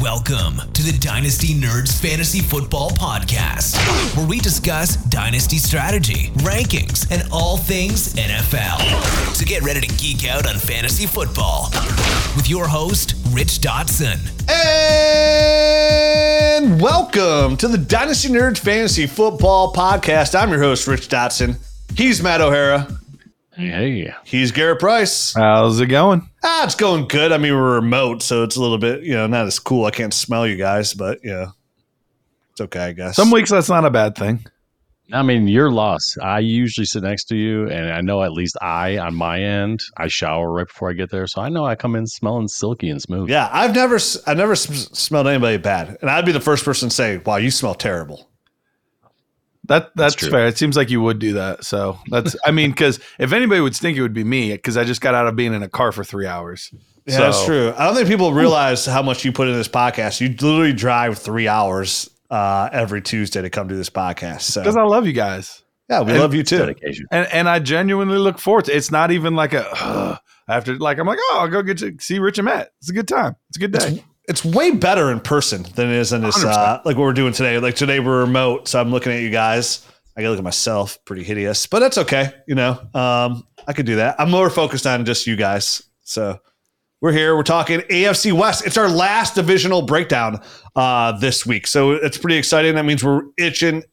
Welcome to the Dynasty Nerds Fantasy Football Podcast, where we discuss dynasty strategy, rankings, and all things NFL. So get ready to geek out on fantasy football with your host, Rich Dotson. And welcome to the Dynasty Nerds Fantasy Football Podcast. I'm your host, Rich Dotson. He's Matt O'Hara. Hey, He's Garret Price. How's it going? Ah, it's going good. I mean, we're remote, so it's a little bit, you know, not as cool. I can't smell you guys, but yeah, it's okay, I guess. Some weeks that's not a bad thing. I mean, you're lost. I usually sit next to you, and I know at least I, on my end, I shower right before I get there, so I know I come in smelling silky and smooth. Yeah, I've never, I've never s- smelled anybody bad, and I'd be the first person to say, "Wow, you smell terrible." That that's, true. fair. It seems like you would do that. So that's I mean, because if anybody would stink, it would be me. Because I just got out of being in a car for three hours. Yeah, So- that's true. I don't think people realize how much you put in this podcast. You literally drive three hours uh, every Tuesday to come to this podcast. So Because I love you guys, yeah, we and- love you too. Dedication. and and I genuinely look forward to. it. It's not even like a "Ugh," after like I'm like oh I'll go get to see Rich and Matt. It's a good time. It's a good day. It's way better in person than it is in this, uh, like what we're doing today. Like today we're remote, so I'm looking at you guys. I gotta look at myself, pretty hideous, but that's okay. You know, um, I could do that. I'm more focused on just you guys. So we're here. We're talking AFC West. It's our last divisional breakdown uh, this week, so it's pretty exciting. That means we're itching,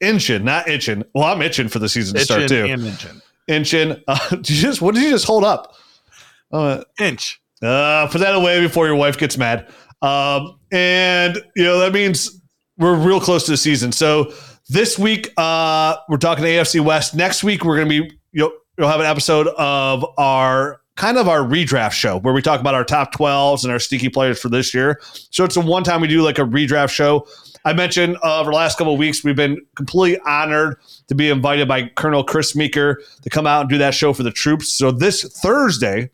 inching, not itching. Well, I'm itching for the season to start too. and inching. Inching. Uh, you just what did you just hold up? Uh, Inch. Uh, put that away before your wife gets mad. Um, and you know that means we're real close to the season. So this week uh, we're talking AFC West. Next week we're going to be you'll, you'll have an episode of our kind of our redraft show where we talk about our top 12s and our sneaky players for this year. So it's the one time we do like a redraft show. I mentioned uh, over the last couple of weeks, we've been completely honored to be invited by Colonel Chris Meeker to come out and do that show for the troops. So this Thursday,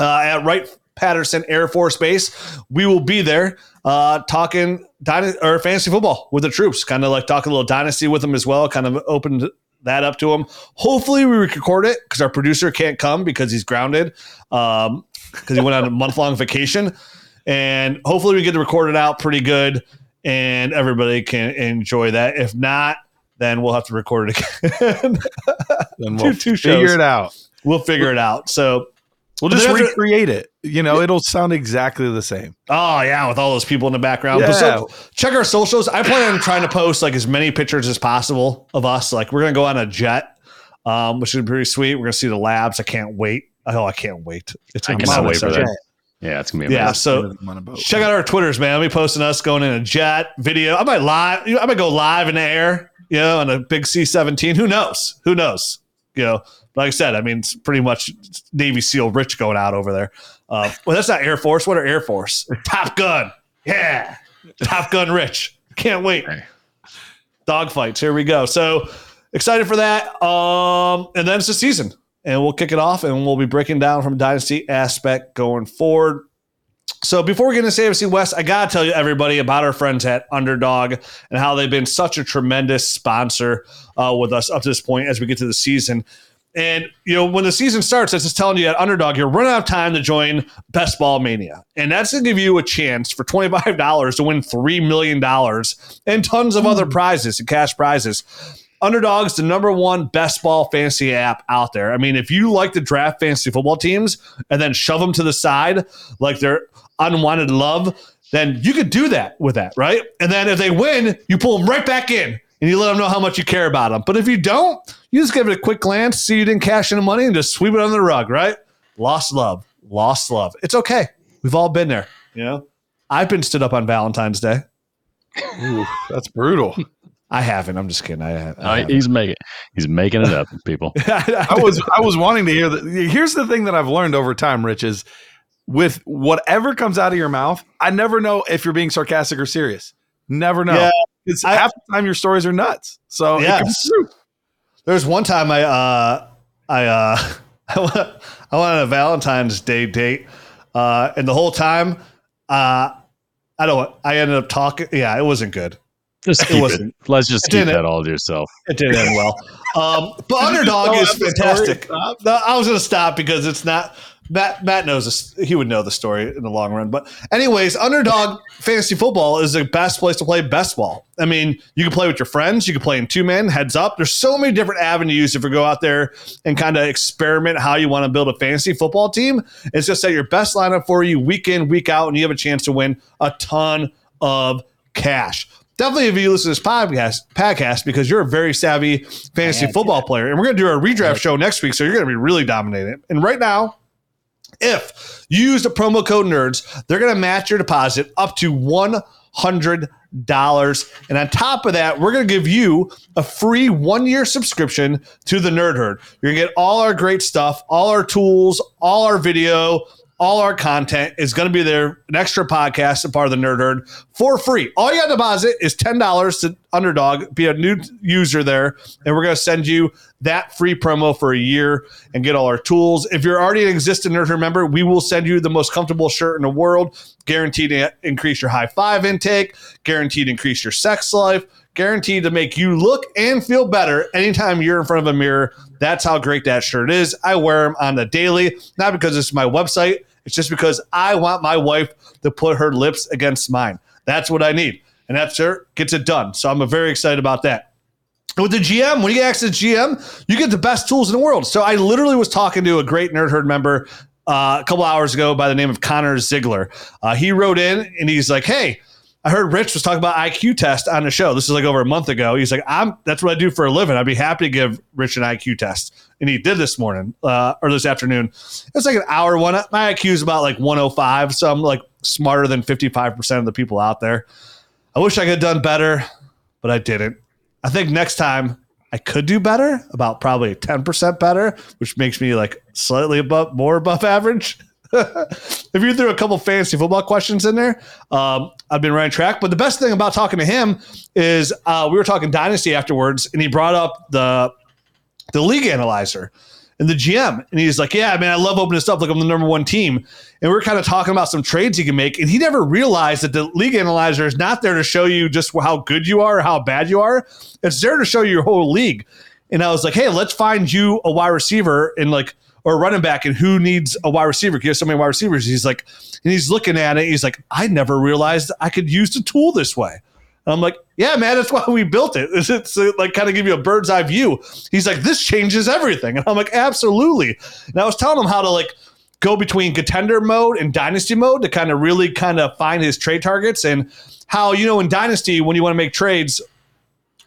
uh, at Wright Patterson Air Force Base. We will be there uh, talking dyna- or fantasy football with the troops, kind of like talking a little dynasty with them as well. Kind of opened that up to them. Hopefully, we record it because our producer can't come because he's grounded Um because he went on a month long vacation. And hopefully, we get to record it out pretty good and everybody can enjoy that. If not, then we'll have to record it again. Then Two- we'll two figure shows. it out. we'll figure it out. So We'll But just recreate it. You know, it'll sound exactly the same. Oh yeah, with all those people in the background. But so, check our socials. I plan on trying to post like as many pictures as possible of us. Like we're gonna go on a jet, um, which is pretty sweet. We're gonna see the labs. I can't wait. Oh, I can't wait. It's I I'm cannot so wait for that. Yeah, it's gonna be Yeah, so I'm on a boat. check out our Twitters, man. I'll be posting us going in a jet video. I might live. You know, I might go live in the air. You know, on a big C seventeen. Who knows? Who knows? You know, like I said, I mean, it's pretty much Navy SEAL Rich going out over there. Uh, well, that's not Air Force. What are Air Force? Top Gun. Yeah, Top Gun Rich. Can't wait. Dogfights. Here we go. So excited for that. Um, and then it's the season, and we'll kick it off, and we'll be breaking down from a dynasty aspect going forward. So before we get into AFC West, I gotta tell you everybody about our friends at Underdog and how they've been such a tremendous sponsor uh, with us up to this point as we get to the season. And you know, when the season starts, it's just telling you at Underdog, you're running out of time to join Best Ball Mania, and that's going to give you a chance for twenty five dollars to win three million dollars and tons of other hmm. prizes and cash prizes. Underdog's the number one best ball fantasy app out there. I mean, if you like to draft fantasy football teams and then shove them to the side like they're unwanted love, then you could do that with that, right? And then if they win, you pull them right back in and you let them know how much you care about them. But if you don't, you just give it a quick glance, see you didn't cash in the money, and just sweep it under the rug, right? Lost love, lost love. It's okay. We've all been there, you know. I've been stood up on Valentine's Day. Ooh, that's brutal. I haven't. I'm just kidding. I, have, Uh, he's making he's making it up, people. I was I was wanting to hear that. Here's the thing that I've learned over time, Rich, is with whatever comes out of your mouth, I never know if you're being sarcastic or serious. Never know. Yeah, It's half the time your stories are nuts. So it can be Yes. There's one time I uh I uh I went, I went on a Valentine's Day date, uh, and the whole time, uh, I don't. I ended up talking. Yeah, it wasn't good. Just It keep it. wasn't- Let's just it keep that all to yourself. It didn't end well. Um, but underdog is that's the story. fantastic. No, I was going to stop because it's not. Matt Matt knows this. He would know the story in the long run. But anyways, underdog fantasy football is the best place to play best ball. I mean, you can play with your friends. You can play in two men, heads up. There's so many different avenues if you go out there and kind of experiment how you want to build a fantasy football team. It's just set your best lineup for you week in, week out, and you have a chance to win a ton of cash definitely if you listen to this podcast podcast because you're a very savvy fantasy football player and we're going to do a redraft show next week so you're going to be really dominating and right now if you use the promo code nerds they're going to match your deposit up to $100 and on top of that we're going to give you a free one year subscription to the nerd herd. You're going to get all our great stuff all our tools all our video all our content is going to be there, an extra podcast, a part of the Nerd Herd for free. All you got to deposit is $10 to Underdog, be a new user there, and we're going to send you that free promo for a year and get all our tools. If you're already an existing Nerd Herd member, we will send you the most comfortable shirt in the world, guaranteed to increase your high five intake, guaranteed to increase your sex life, guaranteed to make you look and feel better anytime you're in front of a mirror. That's how great that shirt is. I wear them on the daily, not because it's my website it's just because I want my wife to put her lips against mine. That's what I need. And that shirt gets it done. So I'm very excited about that. With the GM, when you get access to GM, you get the best tools in the world. So I literally was talking to a great Nerd Herd member uh, a couple hours ago by the name of Connor Ziegler. Uh, he wrote in and he's like, "Hey, I heard Rich was talking about IQ test on the show. This is like over a month ago. He's like, I'm that's what I do for a living. I'd be happy to give Rich an IQ test and he did this morning uh, or this afternoon. It's like an hour one. My IQ is about like 105, so I'm like smarter than 55% of the people out there. I wish I could have done better, but I didn't. I think next time I could do better, about probably 10% better, which makes me like slightly above, more above average. if you threw a couple fantasy football questions in there, um, I've been running track. But the best thing about talking to him is uh, we were talking dynasty afterwards, and he brought up the the league analyzer and the GM. And he's like, Yeah, man, I love opening stuff like I'm the number one team. And we are kind of talking about some trades he can make. And he never realized that the league analyzer is not there to show you just how good you are or how bad you are. It's there to show you your whole league. And I was like, Hey, let's find you a wide receiver and like, or running back and who needs a wide receiver? He has so many wide receivers. He's like, and he's looking at it. He's like, I never realized I could use the tool this way. And I'm like, yeah, man, that's why we built it. It's, it's uh, like kind of give you a bird's eye view. He's like, this changes everything. And I'm like, absolutely. And I was telling him how to like go between contender mode and dynasty mode to kind of really kind of find his trade targets and how, you know, in dynasty, when you want to make trades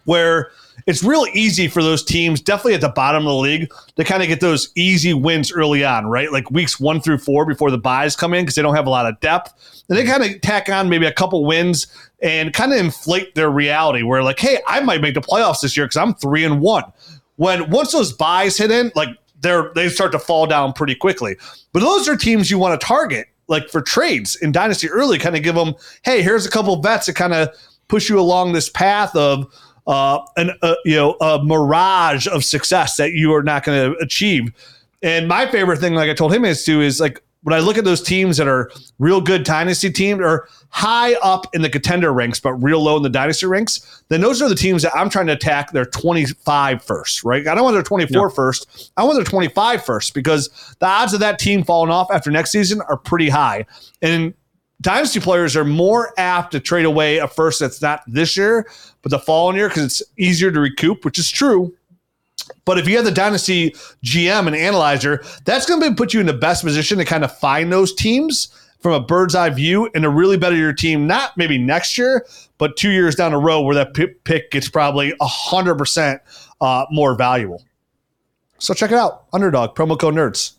where – it's real easy for those teams, definitely at the bottom of the league, to kind of get those easy wins early on, right? Like weeks one through four before the byes come in because they don't have a lot of depth. And they kind of tack on maybe a couple wins and kind of inflate their reality where, like, hey, I might make the playoffs this year because I'm three and one. When once those byes hit in, like they're they start to fall down pretty quickly. But those are teams you want to target, like for trades in Dynasty early, kind of give them, hey, here's a couple vets that kind of push you along this path of uh, an uh, you know a mirage of success that you are not going to achieve. And my favorite thing, like I told him, is to is like when I look at those teams that are real good dynasty teams or high up in the contender ranks, but real low in the dynasty ranks, then those are the teams that I'm trying to attack their 25 first, right? I don't want their 24 no. first. I want their 25 first because the odds of that team falling off after next season are pretty high. And dynasty players are more apt to trade away a first that's not this year, but the following year because it's easier to recoup, which is true. But if you have the dynasty GM and analyzer, that's going to put you in the best position to kind of find those teams from a bird's eye view and to really better your team, not maybe next year, but two years down the road where that pick gets probably 100% uh, more valuable. So check it out. Underdog, promo code nerds.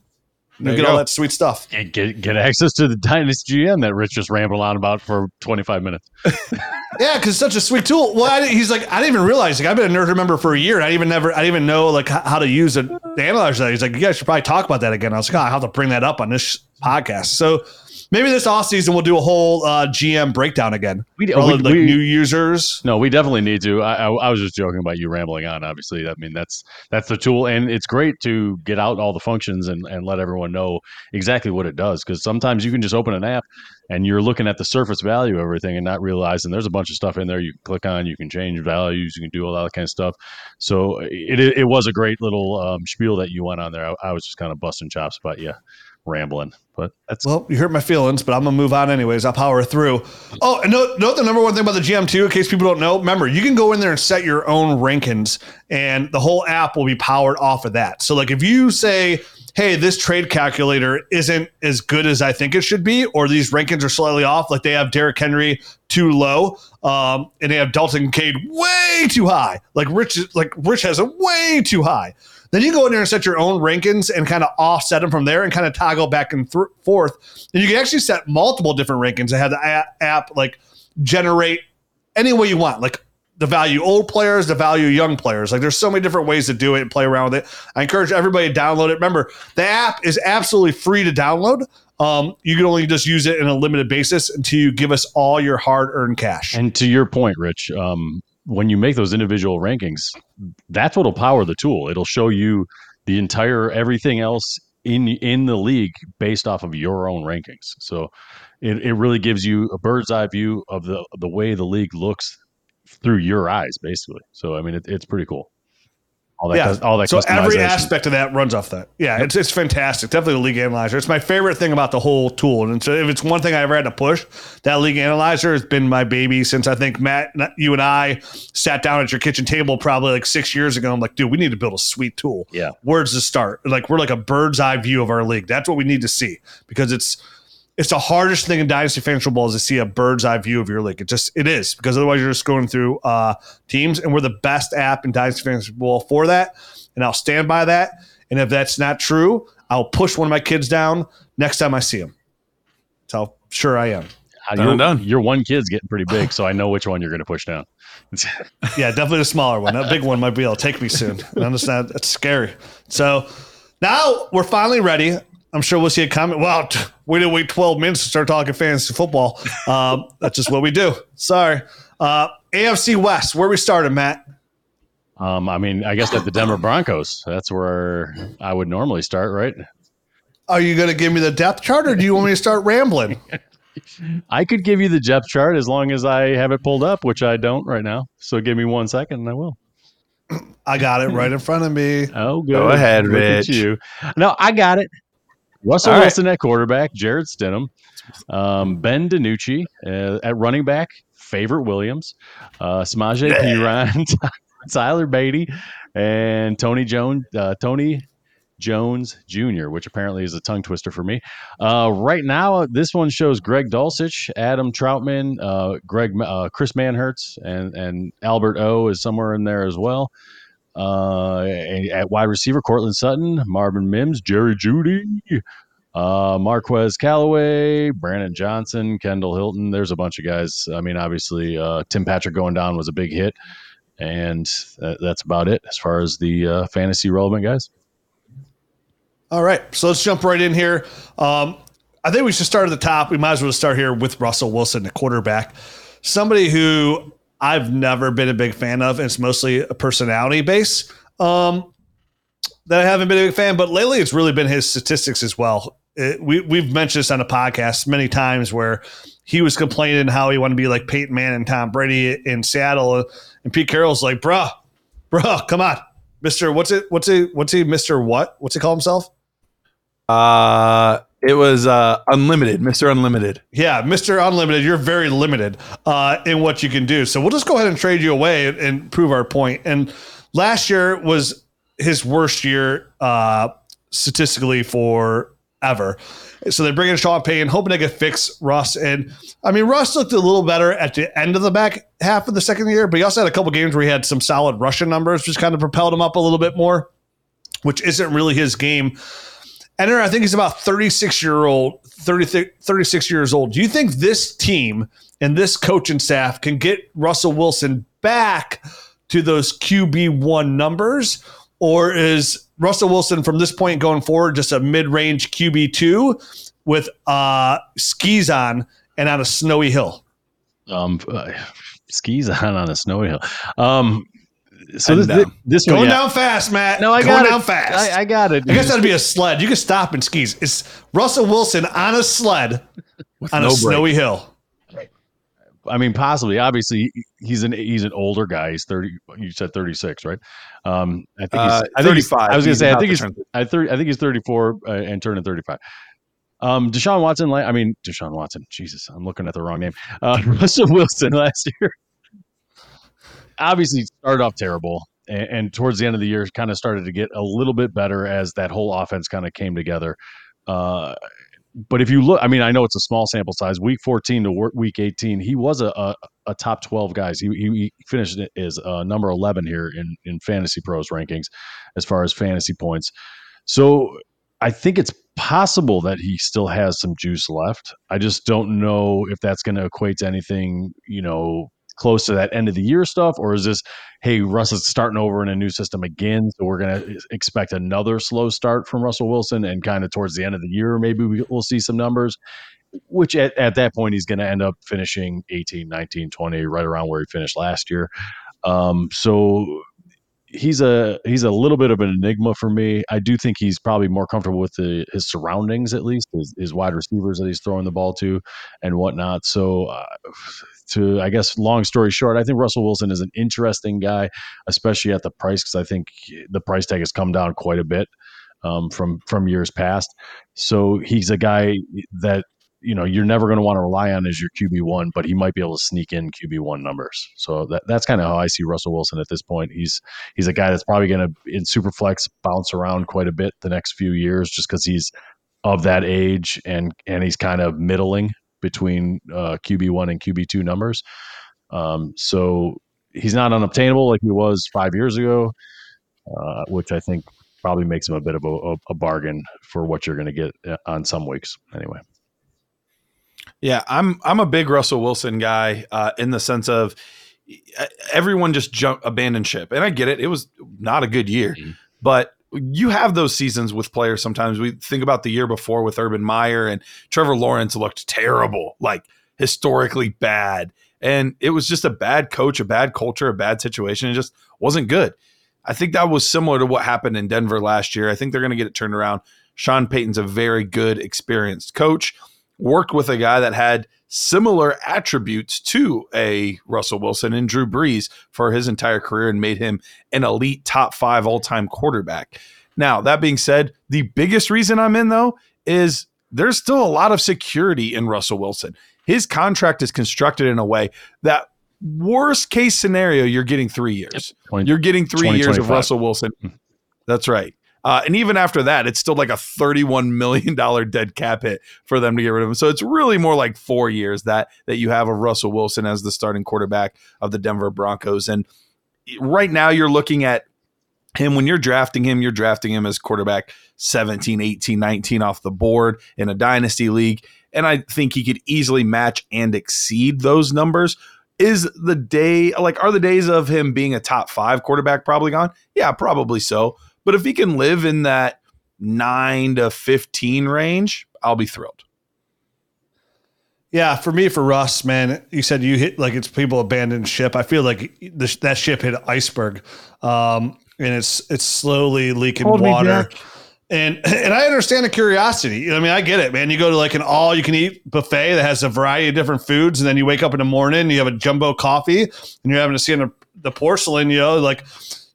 You get all that sweet stuff. And get get access to the Dynasty GM that Rich just rambled on about for 25 minutes. yeah, because such a sweet tool. Well, I, he's like, I didn't even realize. Like, I've been a nerd member for a year. I even never, I didn't even know like how to use it, the analyzer. That he's like, you guys should probably talk about that again. I was like, oh, I have to bring that up on this podcast. So maybe this off season we'll do a whole uh, GM breakdown again. We, we like we, new users. No, we definitely need to. I, I, I, was just joking about you rambling on. Obviously, I mean that's that's the tool, and it's great to get out all the functions and, and let everyone know exactly what it does. Because sometimes you can just open an app and you're looking at the surface value of everything and not realizing there's a bunch of stuff in there you can click on. You can change values. You can do all that kind of stuff. So it it, was a great little um, spiel that you went on there. I, I was just kind of busting chops, but yeah rambling, but that's Well, you hurt my feelings, but I'm gonna move on anyways. I'll power through. Oh, and note, note the number one thing about the GM2, in case people don't know. Remember, you can go in there and set your own rankings, and the whole app will be powered off of that. So, like, if you say, "Hey, this trade calculator isn't as good as I think it should be," or these rankings are slightly off, like they have Derrick Henry too low, um, and they have Dalton Kincaid way too high, like Rich, like Rich has it way too high. Then you go in there and set your own rankings and kind of offset them from there and kind of toggle back and th- forth. And you can actually set multiple different rankings and have the app like generate any way you want, like the value old players, the value young players. Like there's so many different ways to do it and play around with it. I encourage everybody to download it. Remember, the app is absolutely free to download. Um, you can only just use it in a limited basis until you give us all your hard earned cash. And to your point, Rich, um, when you make those individual rankings, that's what'll power the tool. It'll show you the entire everything else in in the league based off of your own rankings. So it, it really gives you a bird's eye view of the the way the league looks through your eyes, basically. So I mean, it, it's pretty cool. All that, Yeah. cus- all that. so every aspect of that runs off that. Yeah, it's it's fantastic. Definitely the league analyzer. It's my favorite thing about the whole tool. And so if it's one thing I ever had to push, that league analyzer has been my baby since I think Matt, you and I sat down at your kitchen table probably like six years ago. I'm like, dude, we need to build a sweet tool. Yeah. Where's the start? Like we're like a bird's eye view of our league. That's what we need to see because it's it's the hardest thing in Dynasty Fantasy Football is to see a bird's eye view of your league. It just it is because otherwise you're just going through uh, teams, and we're the best app in Dynasty Fantasy Football for that, and I'll stand by that. And if that's not true, I'll push one of my kids down next time I see him. That's how sure I am. Uh, Done your, and done. your one kid's getting pretty big, so I know which one you're going to push down. Yeah, definitely the smaller one. That big one might be able to take me soon. And I'm just not, that's scary. So now we're finally ready. I'm sure we'll see a comment. Wow, t- we didn't wait 12 minutes to start talking fantasy football. Um, that's just what we do. Sorry. Uh, AFC West, where we started, Matt. Um, I mean, I guess at the Denver Broncos, that's where I would normally start, right? Are you going to give me the depth chart or do you want me to start rambling? I could give you the depth chart as long as I have it pulled up, which I don't right now. So give me one second and I will. I got it right in front of me. Oh, good. Go ahead, Look Rich. you. No, I got it. Russell All right. Wilson at quarterback, Jarrett Stidham, um, Ben DiNucci uh, at running back, Javonte Williams, uh, Samaje Perine, Tyler Badie, and Tony Jones, uh, Tony Jones Jr., which apparently is a tongue twister for me. Uh, right now, this one shows Greg Dulcich, Adam Trautman, uh, Greg, uh, Chris Manhertz, and and Albert O is somewhere in there as well. Uh, at wide receiver, Courtland Sutton, Marvin Mims, Jerry Jeudy, uh, Marquez Callaway, Brandon Johnson, Kendall Hinton. There's a bunch of guys. I mean, obviously, uh, Tim Patrick going down was a big hit, and that, that's about it as far as the uh, fantasy relevant guys. All right, so let's jump right in here. Um, I think we should start at the top. We might as well start here with Russell Wilson, the quarterback, somebody who I've never been a big fan of. And it's mostly a personality base um, that I haven't been a big fan. But lately, it's really been his statistics as well. It, we we've mentioned this on the podcast many times where he was complaining how he wanted to be like Peyton Manning and Tom Brady in Seattle, and Pete Carroll's like, "Bruh, bruh, come on, Mister. What's it? What's it? What's he? Mister what? What's he call himself?" Uh, it was uh, unlimited, Mister Unlimited. Yeah, Mr. Unlimited, you're very limited uh, in what you can do. So we'll just go ahead and trade you away and, and prove our point. And last year was his worst year uh, statistically for ever. So they bring in Sean Payton, hoping they can fix Russ. And I mean, Russ looked a little better at the end of the back half of the second year, but he also had a couple games where he had some solid Russian numbers, which kind of propelled him up a little bit more, which isn't really his game. Enter, I think he's about 36 year old, 30, 36 years old. Do you think this team and this coaching staff can get Russell Wilson back to those QB1 numbers? Or is Russell Wilson from this point going forward just a mid range QB2 with uh, skis on and on a snowy hill? Um, uh, skis on on a snowy hill. Um, so And this, down. this one, Going yeah. down fast, Matt. No, I going got it. down fast. I, I got it. I guess that'd be a sled. You can stop and skis. It's Russell Wilson on a sled on no a break. snowy hill. I mean, possibly. Obviously, he's an he's an older guy. He's thirty. You said thirty six, right? Um, I think he's Uh, I think he's- 35. I was going to He's say. I think he's I, 30, I think he's thirty four uh, and turning thirty five. Um, Deshaun Watson, I mean Deshaun Watson. Jesus, I'm looking at the wrong name. Uh, Russell Wilson last year obviously started off terrible, and, and, towards the end of the year, kind of started to get a little bit better as that whole offense kind of came together. Uh, but if you look, I mean, I know it's a small sample size. Week 14 to week 18, he was a, a, a top 12 guys. He, he finished as uh, number 11 here in in Fantasy Pros rankings as far as fantasy points. So I think it's possible that he still has some juice left. I just don't know if that's going to equate to anything, you know, close to that end of the year stuff, or is this, hey, Russ is starting over in a new system again, so we're going to expect another slow start from Russell Wilson, and kind of towards the end of the year, maybe we, will see some numbers. Which at, at that point he's going to end up finishing 18, 19, 20, right around where he finished last year. Um, so he's a he's a little bit of an enigma for me. I do think he's probably more comfortable with the, his surroundings, at least his, his, wide receivers that he's throwing the ball to, and whatnot. So, uh, to I guess, long story short, I think Russell Wilson is an interesting guy, especially at the price because I think the price tag has come down quite a bit um, from from years past. So he's a guy that you know you're never going to want to rely on as your QB one, but he might be able to sneak in QB one numbers. So that, that's kind of how I see Russell Wilson at this point. He's he's a guy that's probably going to in super flex bounce around quite a bit the next few years, just because he's of that age and and he's kind of middling between uh, QB one and QB two numbers. Um, so he's not unobtainable like he was five years ago, uh, which I think probably makes him a bit of a, a bargain for what you're going to get uh, on some weeks anyway. Yeah, I'm I'm a big Russell Wilson guy uh, in the sense of everyone just jump abandoned ship, and I get it. It was not a good year, mm-hmm. but you have those seasons with players. Sometimes we think about the year before with Urban Meyer and Trevor Lawrence looked terrible, like historically bad, and it was just a bad coach, a bad culture, a bad situation. It just wasn't good. I think that was similar to what happened in Denver last year. I think they're going to get it turned around. Sean Payton's a very good, experienced coach worked with a guy that had similar attributes to a Russell Wilson and Drew Brees for his entire career and made him an elite top five all time quarterback. Now, that being said, the biggest reason I'm in though is there's still a lot of security in Russell Wilson. His contract is constructed in a way that worst case scenario, you're getting three years. 20, you're getting three years of Russell Wilson. Hmm. That's right. Uh, and even after that, it's still like a $31 million dead cap hit for them to get rid of him. So it's really more like four years that that you have of Russell Wilson as the starting quarterback of the Denver Broncos. And right now you're looking at him when you're drafting him, you're drafting him as quarterback 17, 18, 19 off the board in a dynasty league. And I think he could easily match and exceed those numbers. Is the day like are the days of him being a top five quarterback probably gone? Yeah, probably so. But if he can live in that nine to 15 range, I'll be thrilled. Yeah, for me, for Russ, man, you said you hit like it's people abandoned ship. I feel like the, that ship hit an iceberg, um, and it's it's slowly leaking Hold water. And and I understand the curiosity. I mean, I get it, man. You go to like an all you can eat buffet that has a variety of different foods, and then you wake up in the morning, and you have a jumbo coffee, and you're having to see in the, the porcelain, you know, like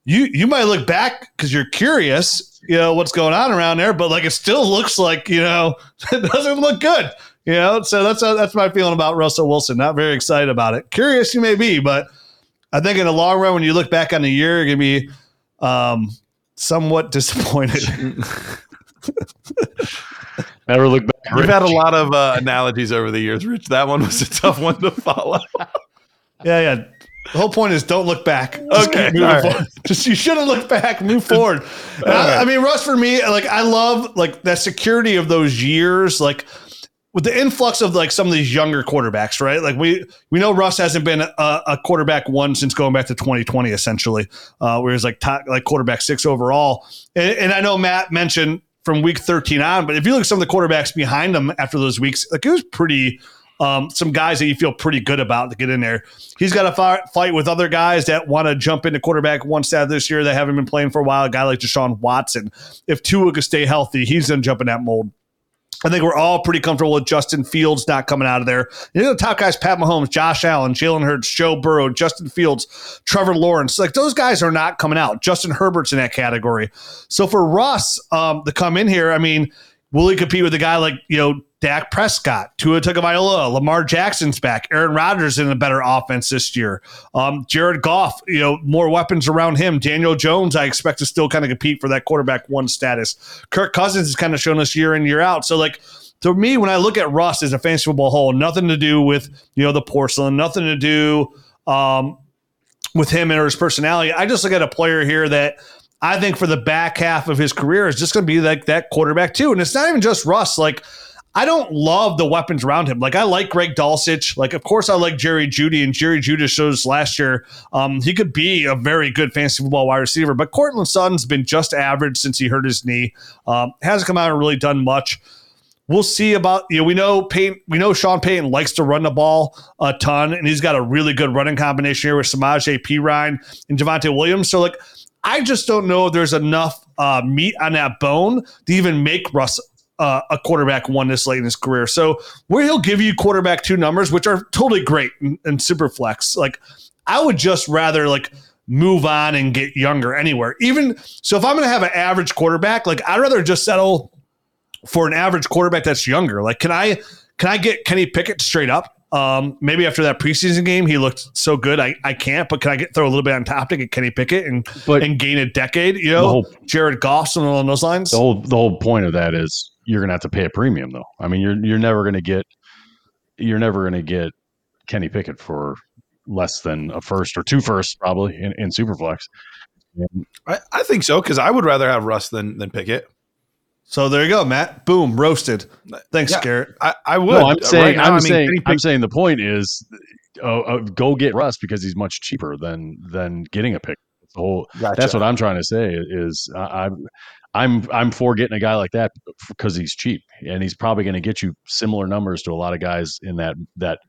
you you might look back because you're curious, you know, what's going on around there, but like it still looks like you know it doesn't look good, you know. So that's uh, that's my feeling about Russell Wilson. Not very excited about it. Curious you may be, but I think in the long run, when you look back on the year, you're gonna be um, somewhat disappointed. Never look back. You've had a lot of uh, analogies over the years, Rich. That one was a tough one to follow. yeah, yeah. The whole point is don't look back. Just okay. Right. Just you shouldn't look back. Move forward. okay. I, I, mean, Russ, for me, like I love like that security of those years, like with the influx of like some of these younger quarterbacks, right? Like we we know Russ hasn't been a, a quarterback one since going back to 2020, essentially, uh, where he's like top, like quarterback six overall. And, and I know Matt mentioned from week 13 on, but if you look at some of the quarterbacks behind him after those weeks, like it was pretty um, some guys that you feel pretty good about to get in there. He's got to fight with other guys that want to jump into quarterback one stat this year that haven't been playing for a while. A guy like Deshaun Watson. If Tua could stay healthy, he's going to jump in that mold. I think we're all pretty comfortable with Justin Fields not coming out of there. You know, the top guys, Pat Mahomes, Josh Allen, Jalen Hurts, Joe Burrow, Justin Fields, Trevor Lawrence. Like those guys are not coming out. Justin Herbert's in that category. So for Russ um, to come in here, I mean, Will he compete with a guy like, you know, Dak Prescott, Tua Tagovailoa, Lamar Jackson's back, Aaron Rodgers in a better offense this year. Um, Jared Goff, you know, more weapons around him. Daniel Jones, I expect to still kind of compete for that quarterback one status. Kirk Cousins has kind of shown us year in year out. So like to me, when I look at Russ as a fantasy football whole, nothing to do with you know the porcelain, nothing to do um, with him and his personality. I just look at a player here that I think for the back half of his career is just going to be like that quarterback too. And it's not even just Russ. Like I don't love the weapons around him. Like I like Greg Dulcich. Like of course I like Jerry Jeudy, and Jerry Jeudy shows last year um, he could be a very good fantasy football wide receiver. But Courtland Sutton's been just average since he hurt his knee. Um, hasn't come out and really done much. We'll see about you know we know Payton we know Sean Payton likes to run the ball a ton, and he's got a really good running combination here with Samaje Perine and Javonte Williams. So like I just don't know if there's enough uh, meat on that bone to even make Russ uh, a quarterback one this late in his career. So where he'll give you quarterback two numbers, which are totally great and, super flex. Like I would just rather like move on and get younger anywhere. Even so, if I'm going to have an average quarterback, like I'd rather just settle for an average quarterback that's younger. Like can I can I get Kenny Pickett straight up? Um, maybe after that preseason game, he looked so good. I, I can't, but can I get throw a little bit on top to get Kenny Pickett and but and gain a decade? You know, whole, Jared Goff, something along those lines. The whole the whole point of that is you're gonna have to pay a premium though. I mean, you're you're never gonna get you're never gonna get Kenny Pickett for less than a first or two firsts probably in, in Superflex. I, I think so because I would rather have Russ than than Pickett. So there you go, Matt. Boom, roasted. Thanks, yeah, Garret. I, I would. No, I'm saying, right now, I'm I mean, saying, I'm saying the point is, uh, uh, go get Russ because he's much cheaper than than getting a pick. The whole. Gotcha. That's what I'm trying to say. Is I, I'm I'm I'm for getting a guy like that because he's cheap and he's probably going to get you similar numbers to a lot of guys in that that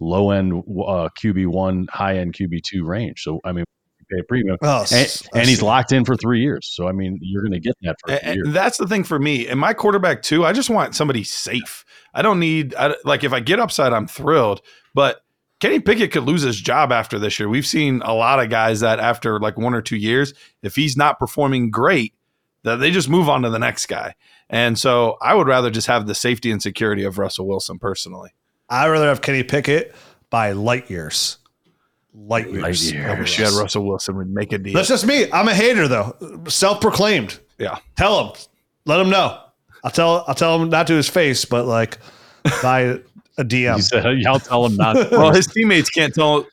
low end uh, QB one, high end QB two range. So I mean, pay a premium, oh, and, and, he's locked in for three years. So I mean, you're going to get that for a year. That's the thing for me. And my quarterback too. I just want somebody safe. I don't need I, like if I get upside, I'm thrilled. But Kenny Pickett could lose his job after this year. We've seen a lot of guys that after like one or two years, if he's not performing great that they just move on to the next guy. And so I would rather just have the safety and security of Russell Wilson personally. I'd rather have Kenny Pickett by light years. Light years. Light years. I wish you had Russell Wilson would make a deal. That's just me. I'm a hater though. Self proclaimed. Yeah. Tell him. Let him know. I'll tell I'll tell him not to his face, but like by a DM. Said, I'll tell him not. well, his teammates can't tell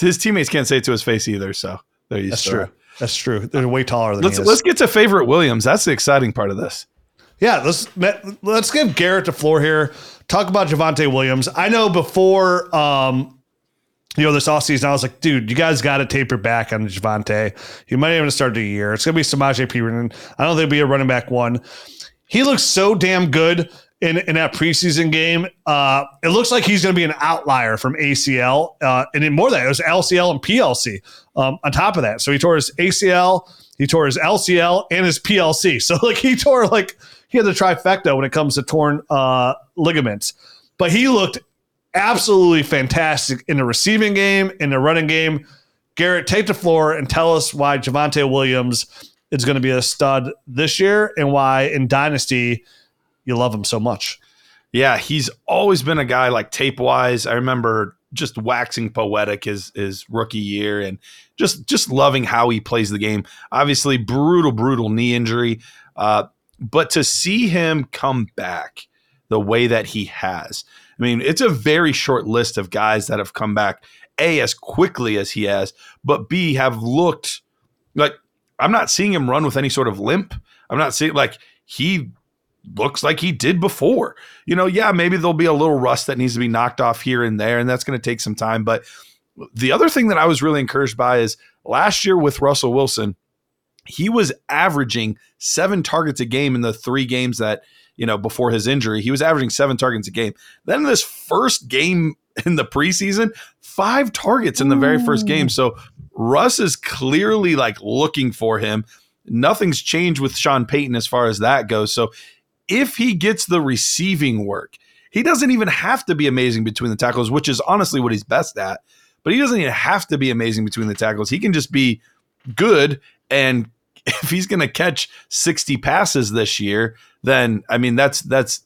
his teammates can't say it to his face either. So there you That's true. That's true. They're way taller than let's, Let's get to Javonte Williams. That's the exciting part of this. Yeah, let's let's give Garret the floor here. Talk about Javonte Williams. I know before um, you know, this offseason, I was like, dude, you guys got to taper back on Javonte. He might even start the year. It's going to be Samaje Perine. I don't think it'll be a running back one. He looks so damn good in, in that preseason game. Uh, it looks like he's going to be an outlier from ACL. Uh, and in more than that, it was LCL and PLC um, on top of that. So he tore his ACL, he tore his LCL, and his PLC. So like he tore like he had the trifecta when it comes to torn uh, ligaments. But he looked absolutely fantastic in the receiving game, in the running game. Garret, take the floor and tell us why Javonte Williams is going to be a stud this year and why in Dynasty you love him so much. Yeah, he's always been a guy like tape wise. I remember just waxing poetic his his rookie year and just just loving how he plays the game. Obviously, brutal, brutal knee injury, uh, but to see him come back the way that he has, I mean, it's a very short list of guys that have come back a as quickly as he has, but b have looked like I'm not seeing him run with any sort of limp. I'm not seeing like he looks like he did before. You know, yeah, maybe there'll be a little rust that needs to be knocked off here and there, and that's going to take some time. But the other thing that I was really encouraged by is last year with Russell Wilson, he was averaging seven targets a game in the three games that, you know, before his injury, he was averaging seven targets a game. Then in this first game in the preseason, five targets in the very first game. So Russ is clearly like looking for him. Nothing's changed with Sean Payton as far as that goes. So if he gets the receiving work, he doesn't even have to be amazing between the tackles, which is honestly what he's best at. But he doesn't even have to be amazing between the tackles. He can just be good and if he's going to catch 60 passes this year, then I mean that's that's